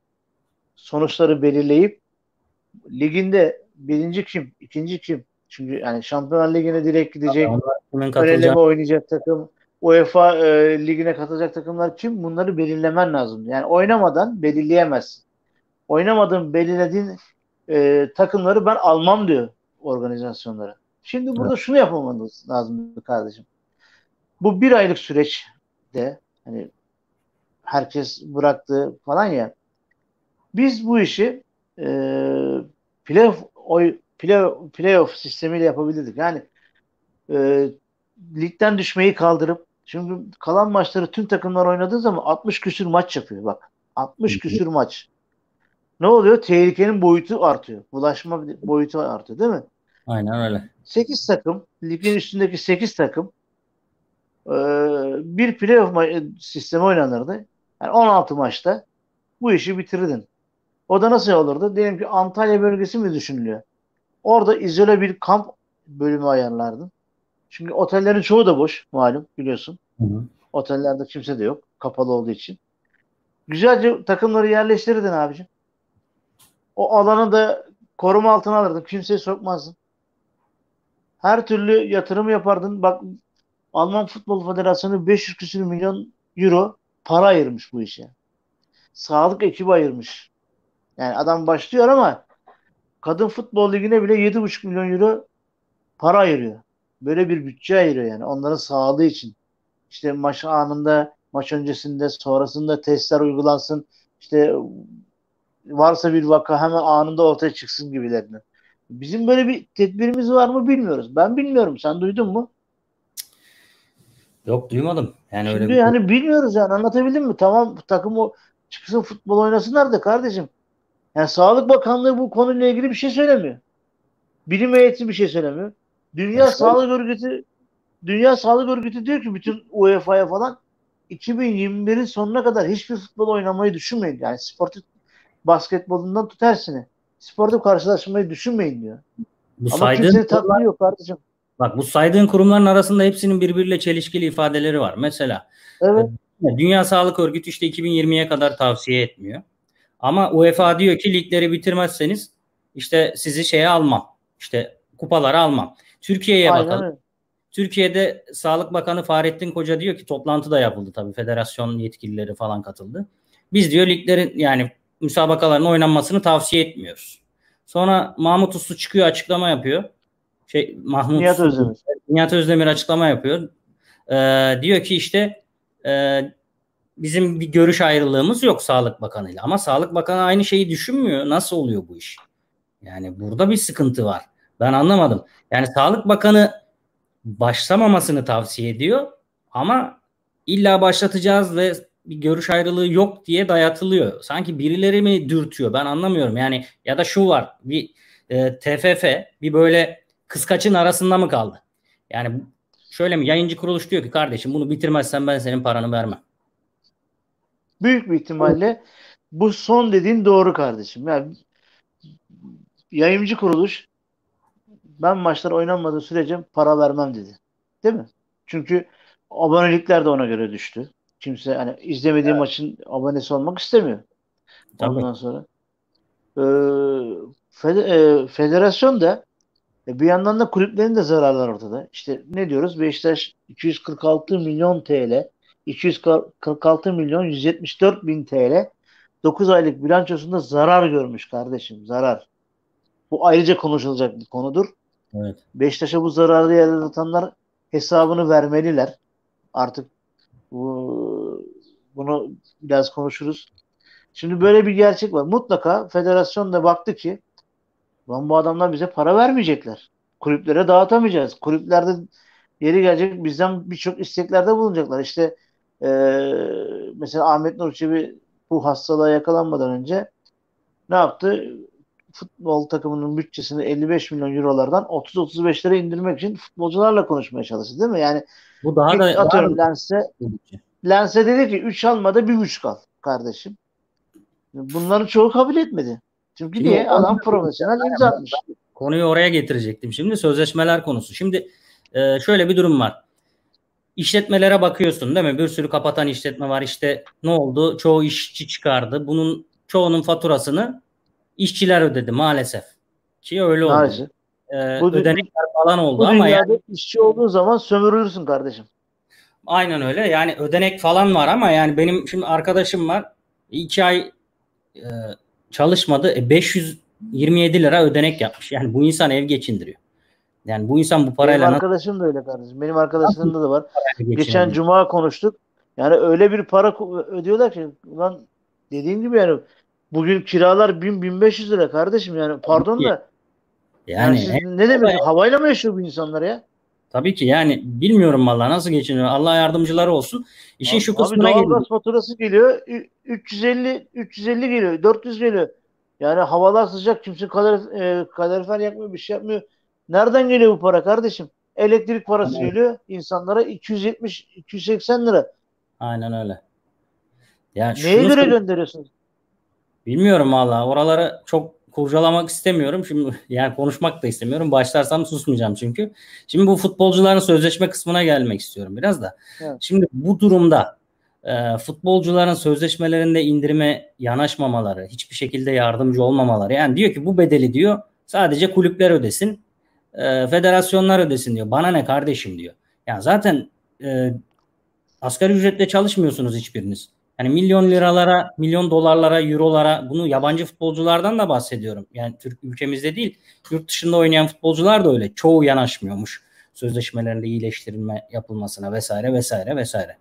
sonuçları belirleyip liginde birinci kim, ikinci kim? Çünkü yani Şampiyonlar Ligi'ne direkt gidecek. Öneleme oynayacak takım. UEFA e, ligine katılacak takımlar kim? Bunları belirlemen lazım. Yani oynamadan belirleyemezsin. Oynamadığın belirlediğin e, takımları ben almam diyor organizasyonlara. Şimdi burada evet. şunu yapmamız lazım kardeşim. Bu bir aylık süreçte hani herkes bıraktı falan ya biz bu işi e, playoff oy playoff, playoff sistemiyle yapabilirdik. Yani e, ligden düşmeyi kaldırıp Şimdi kalan maçları tüm takımlar oynadığı zaman 60 küsür maç yapıyor bak. 60 küsür maç. Ne oluyor? Tehlikenin boyutu artıyor. Bulaşma boyutu artıyor değil mi? Aynen öyle. 8 takım, ligin üstündeki 8 takım e, bir playoff sistemi oynanırdı. Yani 16 maçta bu işi bitirirdin. O da nasıl olurdu? Diyelim ki Antalya bölgesi mi düşünülüyor? Orada izole bir kamp bölümü ayarlardın. Çünkü otellerin çoğu da boş malum biliyorsun. Hı hı. Otellerde kimse de yok. Kapalı olduğu için. Güzelce takımları yerleştirirdin abicim. O alanı da koruma altına alırdın. Kimseyi sokmazdın. Her türlü yatırım yapardın. Bak Alman Futbol Federasyonu 500 küsür milyon euro para ayırmış bu işe. Sağlık ekibi ayırmış. Yani adam başlıyor ama kadın futbol ligine bile 7,5 milyon euro para ayırıyor böyle bir bütçe ayırıyor yani onların sağlığı için. İşte maç anında, maç öncesinde, sonrasında testler uygulansın. İşte varsa bir vaka hemen anında ortaya çıksın gibilerinden. Bizim böyle bir tedbirimiz var mı bilmiyoruz. Ben bilmiyorum. Sen duydun mu? Yok duymadım. Yani Şimdi öyle bir... hani bilmiyoruz yani anlatabildim mi? Tamam takım o çıksın futbol oynasınlar da kardeşim. Yani Sağlık Bakanlığı bu konuyla ilgili bir şey söylemiyor. Bilim heyeti bir şey söylemiyor. Dünya Başka Sağlık Örgütü Dünya Sağlık Örgütü diyor ki bütün UEFA'ya falan 2021'in sonuna kadar hiçbir futbol oynamayı düşünmeyin. Yani sportif basketbolundan tut tersine. Sportif karşılaşmayı düşünmeyin diyor. Bu Ama saydığın kimsenin tatlı yok kardeşim. Bak bu saydığın kurumların arasında hepsinin birbiriyle çelişkili ifadeleri var. Mesela evet. E, Dünya Sağlık Örgütü işte 2020'ye kadar tavsiye etmiyor. Ama UEFA diyor ki ligleri bitirmezseniz işte sizi şeye almam. İşte kupaları almam. Türkiye'ye bakalım. Türkiye'de Sağlık Bakanı Fahrettin Koca diyor ki toplantı da yapıldı tabii. Federasyon yetkilileri falan katıldı. Biz diyor liglerin yani müsabakaların oynanmasını tavsiye etmiyoruz. Sonra Mahmut Uslu çıkıyor açıklama yapıyor. Şey Mahmut Nihat Özdemir. Nihat Özdemir açıklama yapıyor. Ee, diyor ki işte e, bizim bir görüş ayrılığımız yok Sağlık Bakanı ile. Ama Sağlık Bakanı aynı şeyi düşünmüyor. Nasıl oluyor bu iş? Yani burada bir sıkıntı var. Ben anlamadım. Yani Sağlık Bakanı başlamamasını tavsiye ediyor ama illa başlatacağız ve bir görüş ayrılığı yok diye dayatılıyor. Sanki birileri mi dürtüyor ben anlamıyorum. Yani ya da şu var bir e, TFF bir böyle kıskaçın arasında mı kaldı? Yani şöyle mi yayıncı kuruluş diyor ki kardeşim bunu bitirmezsen ben senin paranı vermem. Büyük bir ihtimalle bu son dediğin doğru kardeşim. Yani yayıncı kuruluş ben maçlar oynanmadığı sürece para vermem dedi. Değil mi? Çünkü abonelikler de ona göre düştü. Kimse hani izlemediği evet. maçın abonesi olmak istemiyor. Tabii. Ondan sonra e, fede, e, federasyon da e, bir yandan da kulüplerin de zararlar ortada. İşte ne diyoruz? Beşiktaş 246 milyon TL 246 milyon 174 bin TL 9 aylık bilançosunda zarar görmüş kardeşim. Zarar. Bu ayrıca konuşulacak bir konudur. Evet. Beşiktaş'a bu zararı yaratanlar hesabını vermeliler. Artık bu, bunu biraz konuşuruz. Şimdi böyle bir gerçek var. Mutlaka federasyon da baktı ki lan bu adamlar bize para vermeyecekler. Kulüplere dağıtamayacağız. Kulüplerde yeri gelecek bizden birçok isteklerde bulunacaklar. İşte ee, mesela Ahmet Nur Çebi bu hastalığa yakalanmadan önce ne yaptı? Futbol takımının bütçesini 55 milyon eurolardan 30-35'lere indirmek için futbolcularla konuşmaya çalıştı değil mi? Yani bu daha da atıyorum Lens'e Lens'e dedi ki 3 almadı 1,5 al kardeşim. Bunları çoğu kabul etmedi. Çünkü niye? Adam profesyonel imza atmış. Konuyu oraya getirecektim. Şimdi sözleşmeler konusu. Şimdi e, şöyle bir durum var. İşletmelere bakıyorsun değil mi? Bir sürü kapatan işletme var. İşte ne oldu? Çoğu işçi çıkardı. Bunun çoğunun faturasını işçiler ödedi maalesef. Ki öyle oldu. Maalesef. Ee, bu ödenekler falan oldu bu ama yani işçi olduğu zaman sömürürsün kardeşim. Aynen öyle. Yani ödenek falan var ama yani benim şimdi arkadaşım var. iki ay e, çalışmadı. E, 527 lira ödenek yapmış. Yani bu insan ev geçindiriyor. Yani bu insan bu parayla... Benim arkadaşım da öyle kardeşim. Benim arkadaşlarımda da var. Geçen cuma konuştuk. Yani öyle bir para ödüyorlar ki lan dediğim gibi yani bugün kiralar 1000-1500 lira kardeşim yani pardon da yani, yani ne demek havayla mı yaşıyor bu insanlar ya? Tabii ki yani bilmiyorum valla nasıl geçiniyor. Allah yardımcıları olsun. İşin abi, şu kısmına geliyor. Doğalgaz faturası geliyor. 350 350 geliyor. 400 geliyor. Yani havalar sıcak. Kimse kalorifer, e, kalorifer yakmıyor. Bir şey yapmıyor. Nereden geliyor bu para kardeşim? Elektrik parası Aynen. geliyor insanlara 270 280 lira. Aynen öyle. Yani Neye göre gönderiyorsunuz? Bilmiyorum valla. Oraları çok kurcalamak istemiyorum. Şimdi yani konuşmak da istemiyorum. Başlarsam susmayacağım çünkü. Şimdi bu futbolcuların sözleşme kısmına gelmek istiyorum biraz da. Evet. Şimdi bu durumda e, futbolcuların sözleşmelerinde indirime yanaşmamaları, hiçbir şekilde yardımcı olmamaları. Yani diyor ki bu bedeli diyor sadece kulüpler ödesin e, federasyonlar ödesin diyor. Bana ne kardeşim diyor. Yani zaten e, asgari ücretle çalışmıyorsunuz hiçbiriniz. Yani milyon liralara, milyon dolarlara, eurolara bunu yabancı futbolculardan da bahsediyorum. Yani Türk ülkemizde değil, yurt dışında oynayan futbolcular da öyle. Çoğu yanaşmıyormuş sözleşmelerinde iyileştirilme yapılmasına vesaire vesaire vesaire.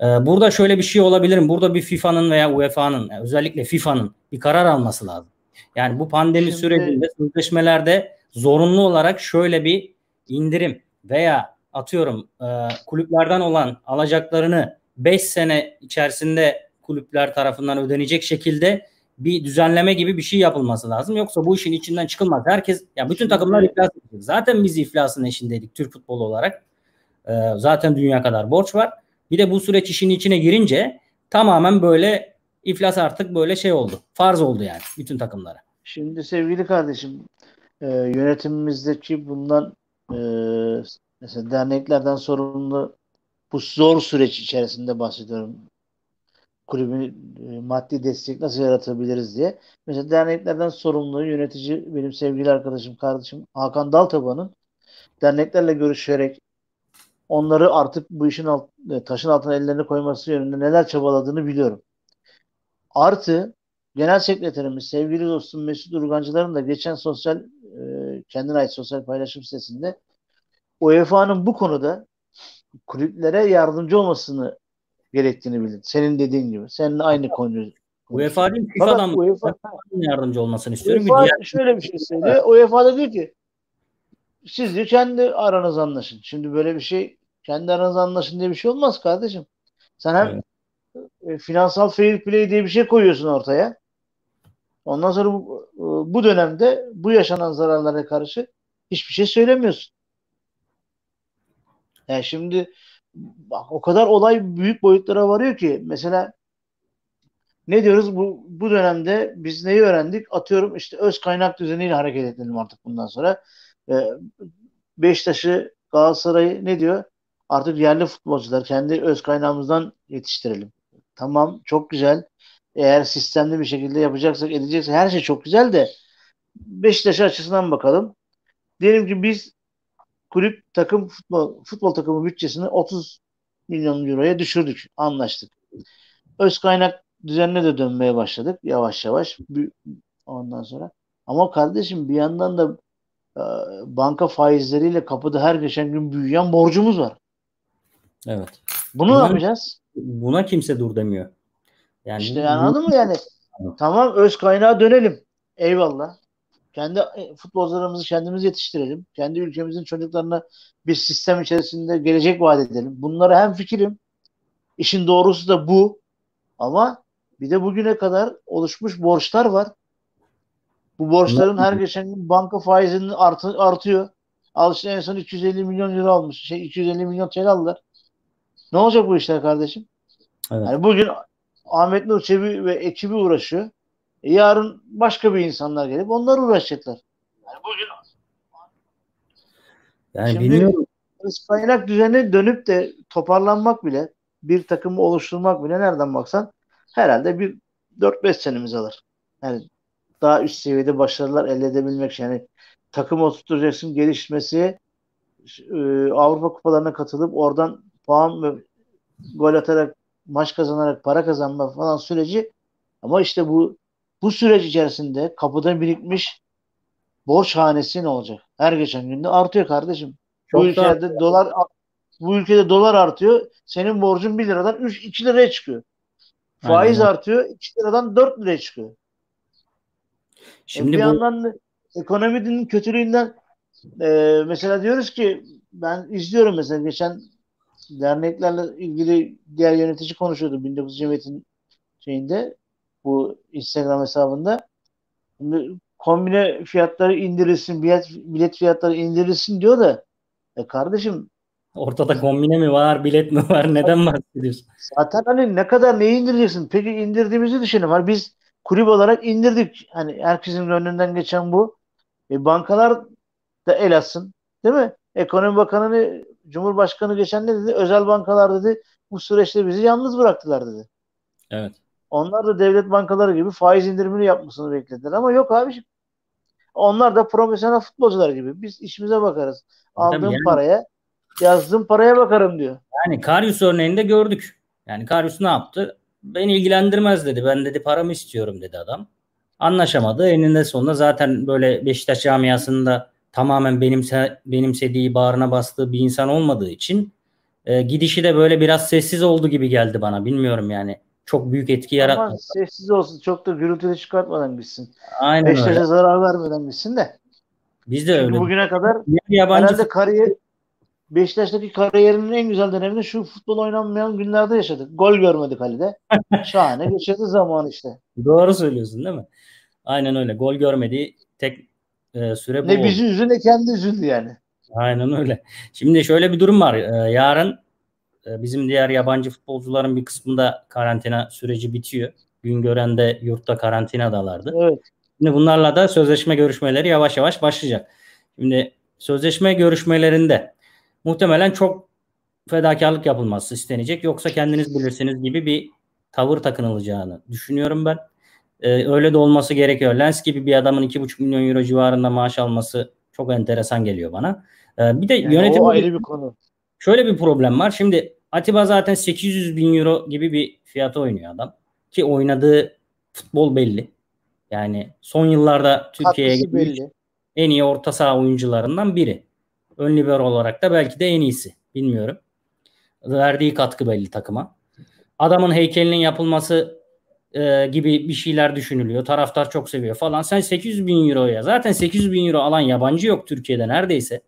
Ee, burada şöyle bir şey olabilir? Burada bir FIFA'nın veya UEFA'nın yani özellikle FIFA'nın bir karar alması lazım. Yani bu pandemi Şimdi... sürecinde sözleşmelerde zorunlu olarak şöyle bir indirim veya atıyorum e, kulüplerden olan alacaklarını 5 sene içerisinde kulüpler tarafından ödenecek şekilde bir düzenleme gibi bir şey yapılması lazım. Yoksa bu işin içinden çıkılmaz. Herkes ya bütün takımlar iflas edecek. Zaten biz iflasın eşindeydik Türk futbolu olarak. Ee, zaten dünya kadar borç var. Bir de bu süreç işin içine girince tamamen böyle iflas artık böyle şey oldu. Farz oldu yani bütün takımlara. Şimdi sevgili kardeşim e, yönetimimizdeki bundan e, mesela derneklerden sorumlu bu zor süreç içerisinde bahsediyorum. Kulübün e, maddi destek nasıl yaratabiliriz diye. Mesela derneklerden sorumlu yönetici benim sevgili arkadaşım, kardeşim Hakan Daltaban'ın derneklerle görüşerek onları artık bu işin alt, e, taşın altına ellerini koyması yönünde neler çabaladığını biliyorum. Artı Genel Sekreterimiz sevgili dostum Mesut Urgancıların da geçen sosyal e, kendine ait sosyal paylaşım sitesinde UEFA'nın bu konuda kulüplere yardımcı olmasını gerektiğini bildi. Senin dediğin gibi. Seninle aynı konuyu. UEFA değil FIFA'dan UEFA, yardımcı olmasını istiyorum. UEFA diğer... şöyle bir şey söylüyor. UEFA da diyor ki siz diyor kendi aranız anlaşın. Şimdi böyle bir şey kendi aranızda anlaşın diye bir şey olmaz kardeşim. Sen hem evet. E, finansal fair play diye bir şey koyuyorsun ortaya. Ondan sonra bu, e, bu dönemde bu yaşanan zararlara karşı hiçbir şey söylemiyorsun. Yani şimdi bak o kadar olay büyük boyutlara varıyor ki mesela ne diyoruz bu bu dönemde biz neyi öğrendik? Atıyorum işte öz kaynak düzeniyle hareket edelim artık bundan sonra. Ee, Beşiktaş'ı Galatasaray'ı ne diyor? Artık yerli futbolcular kendi öz kaynağımızdan yetiştirelim. Tamam çok güzel. Eğer sistemli bir şekilde yapacaksak edeceksek her şey çok güzel de Beşiktaş açısından bakalım. Diyelim ki biz kulüp takım futbol futbol takımı bütçesini 30 milyon euroya düşürdük. Anlaştık. Öz kaynak düzenine de dönmeye başladık yavaş yavaş. Ondan sonra. Ama kardeşim bir yandan da e, banka faizleriyle kapıda her geçen gün büyüyen borcumuz var. Evet. Bunu buna, ne yapacağız? Buna kimse dur demiyor. Yani işte anladın mı yani? Tamam öz kaynağa dönelim. Eyvallah. Kendi e, futbolcularımızı kendimiz yetiştirelim. Kendi ülkemizin çocuklarına bir sistem içerisinde gelecek vaat edelim. Bunlara hem fikrim. İşin doğrusu da bu. Ama bir de bugüne kadar oluşmuş borçlar var. Bu borçların her geçen gün banka faizinin artı, artıyor. Al işte en son 250 milyon euro almış. Şey 250 milyon TL aldılar. Ne olacak bu işler kardeşim? Evet. Yani bugün Ahmet Nur Çebi ve ekibi uğraşıyor. E yarın başka bir insanlar gelip onlar uğraşacaklar. Yani bugün yani Şimdi bilmiyorum. kaynak düzeni dönüp de toparlanmak bile bir takımı oluşturmak bile nereden baksan herhalde bir 4-5 senemiz alır. Yani daha üst seviyede başarılar elde edebilmek yani takım oturtacaksın gelişmesi e, Avrupa kupalarına katılıp oradan puan ve gol atarak maç kazanarak para kazanma falan süreci ama işte bu bu süreç içerisinde kapıda birikmiş borç hanesi ne olacak? Her geçen günde artıyor kardeşim. Çok bu ülkede da... dolar bu ülkede dolar artıyor. Senin borcun 1 liradan 3 2 liraya çıkıyor. Faiz Aynen. artıyor. 2 liradan 4 liraya çıkıyor. Şimdi e bir bu... yandan da ekonominin kötülüğünden e, mesela diyoruz ki ben izliyorum mesela geçen derneklerle ilgili diğer yönetici konuşuyordu 19 Cemiyet'in şeyinde bu Instagram hesabında. Kombine fiyatları indirilsin, bilet, bilet fiyatları indirilsin diyor da e kardeşim Ortada kombine mi var, bilet mi var? Neden bahsediyorsun? Zaten hani ne kadar neyi indireceksin? Peki indirdiğimizi düşünelim. Hani biz kulüp olarak indirdik. Hani herkesin önünden geçen bu. E bankalar da el atsın. Değil mi? Ekonomi Bakanı Cumhurbaşkanı geçen ne dedi? Özel bankalar dedi bu süreçte bizi yalnız bıraktılar dedi. Evet. Onlar da devlet bankaları gibi faiz indirimini yapmasını beklediler ama yok abi. Onlar da profesyonel futbolcular gibi. Biz işimize bakarız. Aldığım yani, paraya, yazdığım paraya bakarım diyor. Yani Karius örneğinde gördük. Yani Karius ne yaptı? Beni ilgilendirmez dedi. Ben dedi paramı istiyorum dedi adam. Anlaşamadı. Eninde sonunda zaten böyle Beşiktaş camiasında tamamen benimse, benimsediği, bağrına bastığı bir insan olmadığı için e, gidişi de böyle biraz sessiz oldu gibi geldi bana. Bilmiyorum yani. Çok büyük etki yaratmadı. Ama sessiz olsun. Çok da gürültülü çıkartmadan gitsin. Aynen Beşiktaş'a öyle. zarar vermeden gitsin de. Biz de Çünkü öyle. bugüne kadar yabancı herhalde kariyer Beşiktaş'taki kariyerinin en güzel dönemini şu futbol oynanmayan günlerde yaşadık. Gol görmedik Ali'de. Şahane geçirdi zaman işte. Doğru söylüyorsun değil mi? Aynen öyle. Gol görmediği tek e, süre bu Ne bizi üzdü ne kendi üzüldü yani. Aynen öyle. Şimdi şöyle bir durum var. E, yarın bizim diğer yabancı futbolcuların bir kısmında karantina süreci bitiyor. Güngören de yurtta karantinadalardı. Evet. Şimdi bunlarla da sözleşme görüşmeleri yavaş yavaş başlayacak. Şimdi sözleşme görüşmelerinde muhtemelen çok fedakarlık yapılması istenecek. Yoksa kendiniz bilirsiniz gibi bir tavır takınılacağını düşünüyorum ben. Ee, öyle de olması gerekiyor. Lens gibi bir adamın 2,5 milyon euro civarında maaş alması çok enteresan geliyor bana. Ee, bir de yani yönetim o ayrı bir konu. Şöyle bir problem var. Şimdi Atiba zaten 800 bin euro gibi bir fiyata oynuyor adam. Ki oynadığı futbol belli. Yani son yıllarda Türkiye'ye gelmiş en iyi orta saha oyuncularından biri. Ön libero olarak da belki de en iyisi. Bilmiyorum. Verdiği katkı belli takıma. Adamın heykelinin yapılması e, gibi bir şeyler düşünülüyor. Taraftar çok seviyor falan. Sen 800 bin euroya zaten 800 bin euro alan yabancı yok Türkiye'de neredeyse.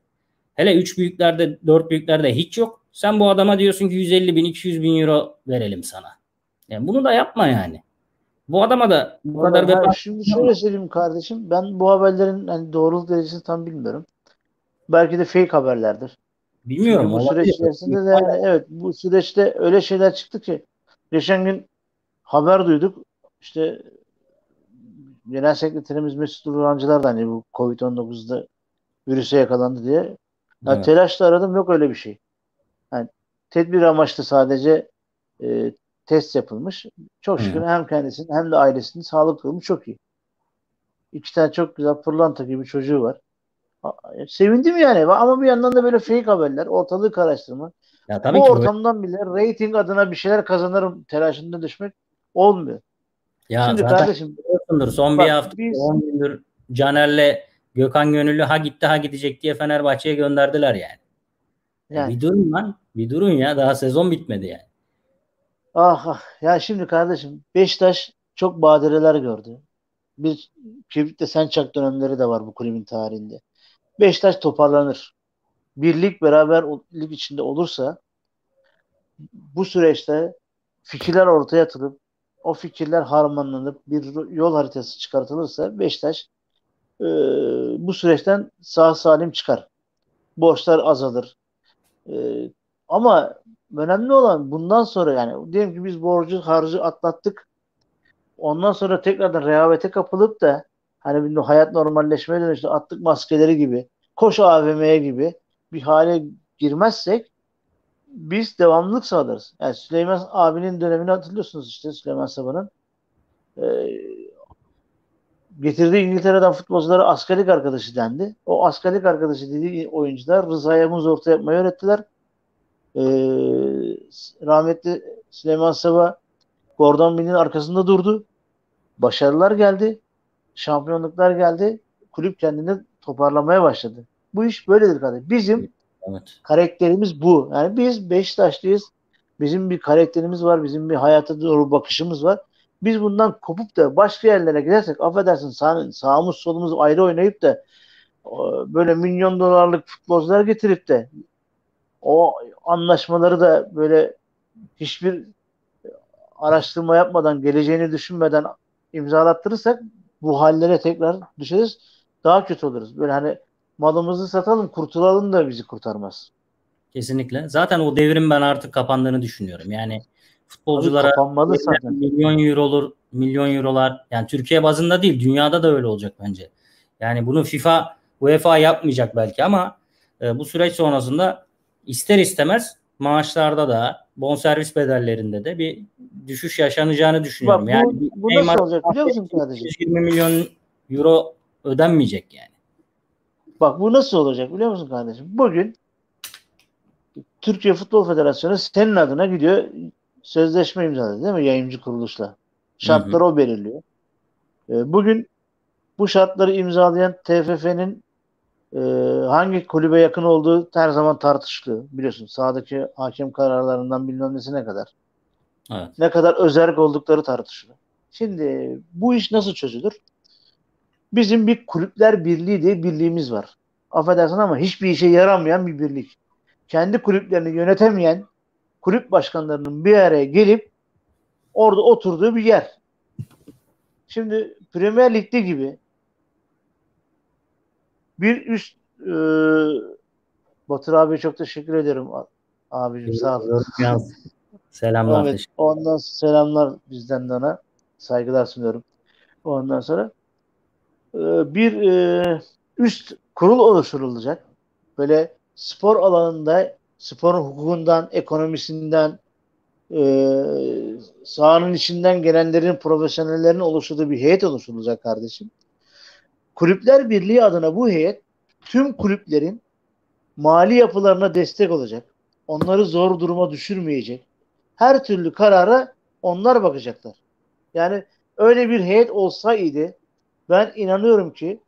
Hele 3 büyüklerde 4 büyüklerde hiç yok. Sen bu adama diyorsun ki 150 bin 200 bin euro verelim sana. Yani bunu da yapma yani. Bu adama da bu kadar ben şimdi şöyle söyleyeyim kardeşim. Ben bu haberlerin hani doğruluk derecesini tam bilmiyorum. Belki de fake haberlerdir. Bilmiyorum. Çünkü bu süreç içerisinde de yani, evet bu süreçte öyle şeyler çıktı ki geçen gün haber duyduk. İşte Genel Sekreterimiz Mesut Urancılar da hani bu Covid-19'da virüse yakalandı diye. Yani evet. Telaşla aradım yok öyle bir şey. Yani tedbir amaçlı sadece e, test yapılmış. Çok şükür Hı. hem kendisinin hem de ailesinin sağlık durumu çok iyi. İki tane çok güzel pırlanta gibi çocuğu var. Sevindim yani ama bir yandan da böyle fake haberler, ortalığı karıştırma. Ya tabii Bu ki ortamdan böyle. bile rating adına bir şeyler kazanırım telaşında düşmek olmuyor. Ya Şimdi kardeşim son bak, bir hafta biz, 10 gündür Caner'le Gökhan Gönüllü ha gitti ha gidecek diye Fenerbahçe'ye gönderdiler yani. yani. Bir durun lan. Bir durun ya. Daha sezon bitmedi yani. Ah ah. Ya şimdi kardeşim Beşiktaş çok badireler gördü. Bir kibritte sen çak dönemleri de var bu kulübün tarihinde. Beşiktaş toparlanır. Birlik beraber lig içinde olursa bu süreçte fikirler ortaya atılıp o fikirler harmanlanıp bir yol haritası çıkartılırsa Beşiktaş e, bu süreçten sağ salim çıkar. Borçlar azalır. E, ama önemli olan bundan sonra yani diyelim ki biz borcu harcı atlattık. Ondan sonra tekrardan rehavete kapılıp da hani bir hayat normalleşmeye dönüştü attık maskeleri gibi koş AVM'ye gibi bir hale girmezsek biz devamlılık sağlarız. Yani Süleyman abinin dönemini hatırlıyorsunuz işte Süleyman Sabah'ın. Ee, getirdiği İngiltere'den futbolculara askerlik arkadaşı dendi. O askerlik arkadaşı dediği oyuncular Rıza'ya muz orta yapmayı öğrettiler. Ee, rahmetli Süleyman Sabah Gordon Bill'in arkasında durdu. Başarılar geldi. Şampiyonluklar geldi. Kulüp kendini toparlamaya başladı. Bu iş böyledir kardeşim. Bizim evet. karakterimiz bu. Yani biz Beşiktaşlıyız. Bizim bir karakterimiz var. Bizim bir hayata doğru bakışımız var. Biz bundan kopup da başka yerlere gidersek affedersin sağ, sağımız solumuz ayrı oynayıp da böyle milyon dolarlık futbolcular getirip de o anlaşmaları da böyle hiçbir araştırma yapmadan, geleceğini düşünmeden imzalattırırsak bu hallere tekrar düşeriz. Daha kötü oluruz. Böyle hani malımızı satalım, kurtulalım da bizi kurtarmaz. Kesinlikle. Zaten o devrim ben artık kapandığını düşünüyorum. Yani futbolculara zaten. milyon eurolur, milyon eurolar yani Türkiye bazında değil, dünyada da öyle olacak bence. Yani bunu FIFA, UEFA yapmayacak belki ama e, bu süreç sonrasında ister istemez maaşlarda da bonservis bedellerinde de bir düşüş yaşanacağını düşünüyorum. Bak, bu, yani bu nasıl olacak biliyor musun kardeşim? 120 milyon euro ödenmeyecek yani. Bak bu nasıl olacak biliyor musun kardeşim? Bugün Türkiye Futbol Federasyonu senin adına gidiyor sözleşme imzaladı değil mi yayıncı kuruluşla? Şartları hı hı. o belirliyor. E, bugün bu şartları imzalayan TFF'nin e, hangi kulübe yakın olduğu her zaman tartışılıyor. Biliyorsun sahadaki hakem kararlarından bilmem nesine kadar. Evet. Ne kadar özerk oldukları tartışılıyor. Şimdi bu iş nasıl çözülür? Bizim bir kulüpler birliği diye birliğimiz var. Affedersin ama hiçbir işe yaramayan bir birlik. kendi kulüplerini yönetemeyen kulüp başkanlarının bir araya gelip orada oturduğu bir yer. Şimdi Premier Lig'de gibi bir üst e, Batır abi çok teşekkür ederim abicim sağ ol. Selamlar. Evet, ondan selamlar bizden de ona. Saygılar sunuyorum. Ondan sonra e, bir e, üst kurul oluşturulacak. Böyle spor alanında sporun hukukundan, ekonomisinden, e, sahanın içinden gelenlerin, profesyonellerin oluşturduğu bir heyet oluşturulacak kardeşim. Kulüpler Birliği adına bu heyet tüm kulüplerin mali yapılarına destek olacak. Onları zor duruma düşürmeyecek. Her türlü karara onlar bakacaklar. Yani öyle bir heyet olsaydı ben inanıyorum ki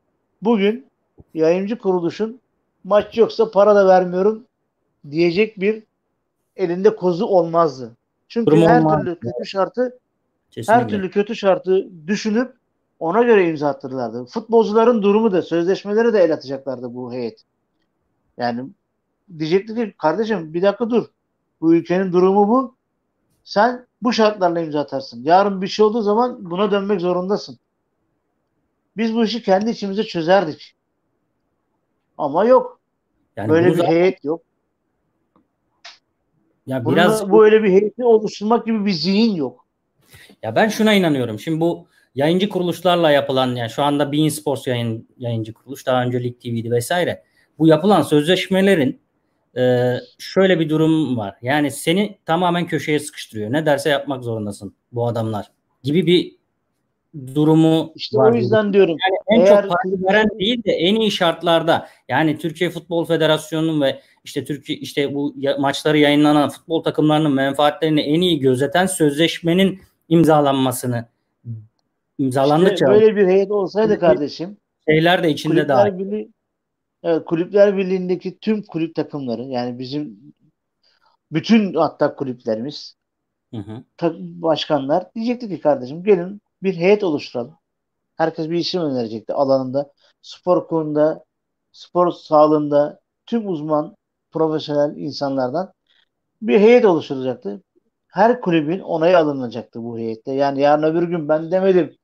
bugün yayıncı kuruluşun maç yoksa para da vermiyorum diyecek bir elinde kozu olmazdı. Çünkü Durum her olmaz. türlü kötü şartı Kesinlikle. her türlü kötü şartı düşünüp ona göre imza attırırlardı. Futbolcuların durumu da sözleşmeleri de el atacaklardı bu heyet. Yani diyecekti ki kardeşim bir dakika dur. Bu ülkenin durumu bu. Sen bu şartlarla imza atarsın. Yarın bir şey olduğu zaman buna dönmek zorundasın. Biz bu işi kendi içimize çözerdik. Ama yok. Yani Böyle bir zaten... heyet yok. Ya Bunun, biraz bu öyle bir heyeti oluşturmak gibi bir zihin yok. Ya ben şuna inanıyorum. Şimdi bu yayıncı kuruluşlarla yapılan yani şu anda Bein Sports yayın, yayıncı kuruluş daha önce Lig TV'di vesaire. Bu yapılan sözleşmelerin e, şöyle bir durum var. Yani seni tamamen köşeye sıkıştırıyor. Ne derse yapmak zorundasın bu adamlar gibi bir durumu işte var. o yüzden gibi. diyorum. Yani en eğer... çok para veren değil de en iyi şartlarda yani Türkiye Futbol Federasyonu'nun ve işte Türkiye işte bu maçları yayınlanan futbol takımlarının menfaatlerini en iyi gözeten sözleşmenin imzalanmasını imzalandıkça işte böyle bir heyet olsaydı kardeşim şeyler de içinde daha Birliği, evet, Kulüpler Birliği'ndeki tüm kulüp takımları yani bizim bütün hatta kulüplerimiz hı hı. başkanlar diyecekti ki kardeşim gelin bir heyet oluşturalım. Herkes bir isim önerecekti alanında. Spor konuda, spor sağlığında tüm uzman, profesyonel insanlardan bir heyet oluşturacaktı. Her kulübün onayı alınacaktı bu heyette. Yani yarın öbür gün ben demedim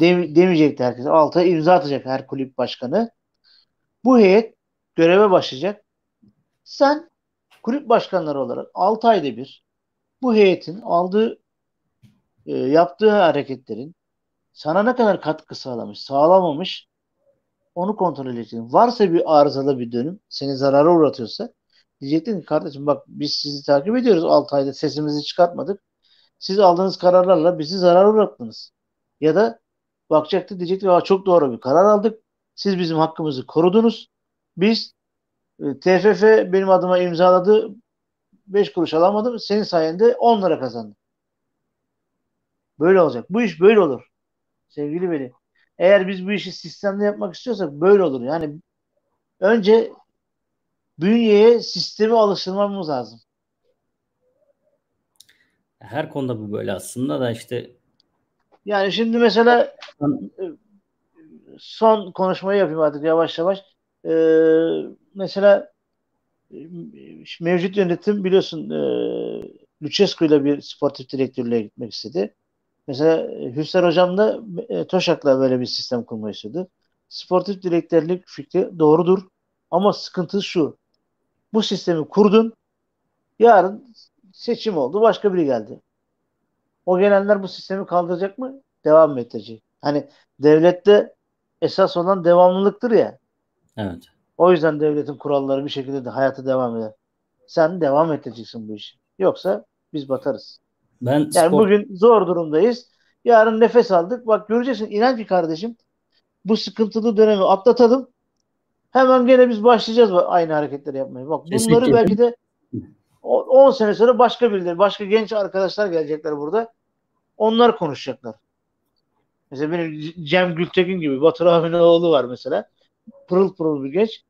dem demeyecekti herkes. Alta imza atacak her kulüp başkanı. Bu heyet göreve başlayacak. Sen kulüp başkanları olarak 6 ayda bir bu heyetin aldığı e, yaptığı hareketlerin sana ne kadar katkı sağlamış, sağlamamış onu kontrol edeceksin. Varsa bir arızalı bir dönüm seni zarara uğratıyorsa diyecektin ki kardeşim bak biz sizi takip ediyoruz 6 ayda sesimizi çıkartmadık. Siz aldığınız kararlarla bizi zarar uğrattınız. Ya da bakacaktı diyecekti çok doğru bir karar aldık. Siz bizim hakkımızı korudunuz. Biz e, TFF benim adıma imzaladı 5 kuruş alamadım. Senin sayende 10 lira kazandım. Böyle olacak. Bu iş böyle olur. Sevgili Veli. Eğer biz bu işi sistemde yapmak istiyorsak böyle olur. Yani önce bünyeye sistemi alıştırmamız lazım. Her konuda bu böyle aslında da işte yani şimdi mesela son konuşmayı yapayım artık yavaş yavaş. Ee, mesela mevcut yönetim biliyorsun e, Lucescu ile bir sportif direktörlüğe gitmek istedi. Mesela e, Hüsler Hocam da e, Toşak'la böyle bir sistem kurmayı istedi. Sportif direktörlük fikri doğrudur. Ama sıkıntı şu. Bu sistemi kurdun. Yarın seçim oldu. Başka biri geldi. O gelenler bu sistemi kaldıracak mı? Devam mı edecek? Hani devlette esas olan devamlılıktır ya. Evet. O yüzden devletin kuralları bir şekilde de hayata devam eder. Sen devam edeceksin bu işi. Yoksa biz batarız. Ben yani spor... bugün zor durumdayız. Yarın nefes aldık. Bak göreceksin inan ki kardeşim bu sıkıntılı dönemi atlatalım. Hemen gene biz başlayacağız aynı hareketleri yapmaya. Bak bunları Kesinlikle. belki de 10 sene sonra başka birileri, başka genç arkadaşlar gelecekler burada. Onlar konuşacaklar. Mesela benim Cem Gültekin gibi Batur abinin oğlu var mesela. Pırıl pırıl bir genç.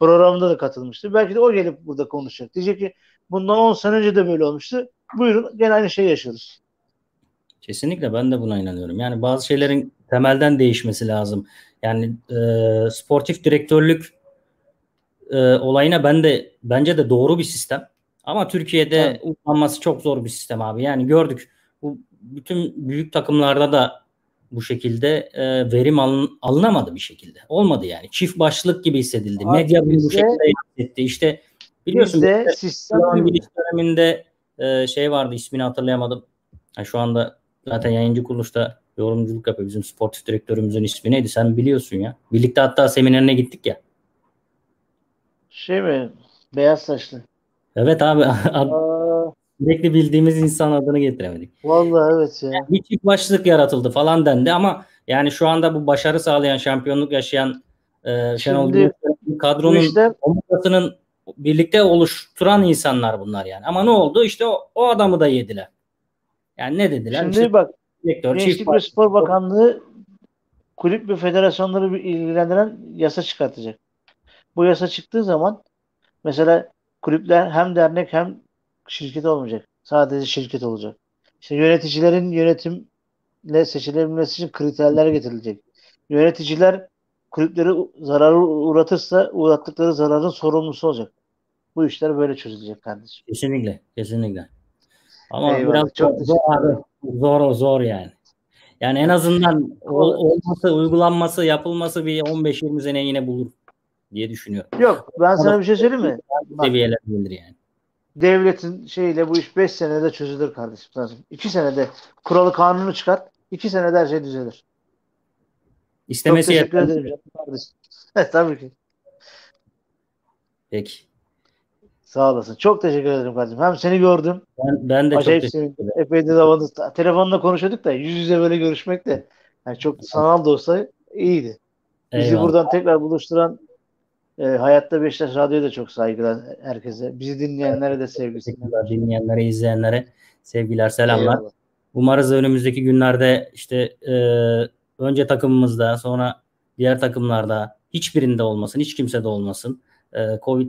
Programda da katılmıştı. Belki de o gelip burada konuşacak. Diyecek ki bundan 10 sene önce de böyle olmuştu. Buyurun gene aynı şeyi yaşıyoruz. Kesinlikle ben de buna inanıyorum. Yani bazı şeylerin temelden değişmesi lazım. Yani e, sportif direktörlük e, olayına ben de bence de doğru bir sistem. Ama Türkiye'de evet. uygulanması çok zor bir sistem abi. Yani gördük bu bütün büyük takımlarda da bu şekilde e, verim alın, alınamadı bir şekilde. Olmadı yani. Çift başlık gibi hissedildi. Abi Medya bunu bu şekilde hissetti. İşte biliyorsun bizde sistem döneminde e, şey vardı ismini hatırlayamadım. Yani şu anda zaten yayıncı kuruluşta yorumculuk yapıyor. Bizim sportif direktörümüzün ismi neydi? Sen biliyorsun ya. Birlikte hatta seminerine gittik ya. Şey mi? Beyaz saçlı. Evet abi. Sürekli bildiğimiz insan adını getiremedik. Vallahi evet ya. Yani bir çift başlık yaratıldı falan dendi ama yani şu anda bu başarı sağlayan, şampiyonluk yaşayan e, Şenol Güneş'in kadronun omurgasının birlikte oluşturan insanlar bunlar yani. Ama ne oldu? İşte o, o adamı da yediler. Yani ne dediler? Şimdi işte, bak direktör, Gençlik ve Spor Bakanlığı kulüp ve federasyonları ilgilendiren yasa çıkartacak. Bu yasa çıktığı zaman mesela kulüpler hem dernek hem şirket olmayacak. Sadece şirket olacak. İşte yöneticilerin yönetimle seçilebilmesi için kriterler getirilecek. Yöneticiler kulüpleri zararı uğratırsa uğrattıkları zararın sorumlusu olacak. Bu işler böyle çözülecek kardeşim. Kesinlikle. Kesinlikle. Ama Eyvallah, biraz çok zor, zor, zor yani. Yani en azından olması, uygulanması, yapılması bir 15-20 sene yine bulur diye düşünüyorum. Yok ben sana bir şey söyleyeyim mi? Seviyeler gelir yani. Devletin şeyiyle bu iş 5 senede çözülür kardeşim. 2 senede kuralı kanunu çıkart. 2 senede her şey düzelir. İstemesi Çok teşekkür ederim kardeşim. Evet, tabii ki. Peki. Sağ olasın. Çok teşekkür ederim kardeşim. Hem seni gördüm. Ben, ben de Acayip çok teşekkür ederim. Epey de zamanında telefonla konuşuyorduk da yüz yüze böyle görüşmek de yani çok sanal da olsa iyiydi. Bizi Eyvallah. buradan tekrar buluşturan e, Hayatta Beşiktaş Radyo'ya da çok saygılar herkese. Bizi dinleyenlere de sevgiler. Dinleyenlere, izleyenlere sevgiler, selamlar. Eyvallah. Umarız önümüzdeki günlerde işte e, önce takımımızda sonra diğer takımlarda hiçbirinde olmasın, hiç kimse de olmasın. E, Covid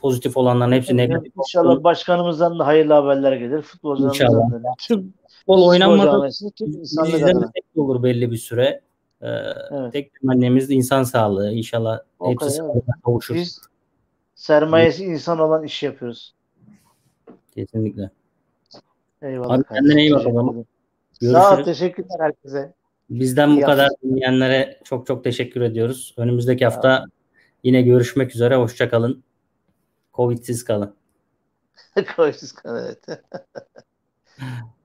pozitif olanların hepsi negatif. İnşallah olsun. başkanımızdan da hayırlı haberler gelir. Futbolcularımızdan da. Tüm Futbol oynanmadı. Bizden olur belli bir süre. Ee, evet. Tek temennimiz insan sağlığı. İnşallah o hepsi sağlığına kavuşur. Biz sermayesi evet. insan olan iş yapıyoruz. Kesinlikle. Eyvallah. Abi kendine iyi bak Görüşürüz. Sağ ol. Teşekkürler herkese. Bizden iyi bu kadar dinleyenlere çok çok teşekkür ediyoruz. Önümüzdeki hafta yine görüşmek üzere. Hoşçakalın. Covid'siz kalın. Covid'siz kalın evet.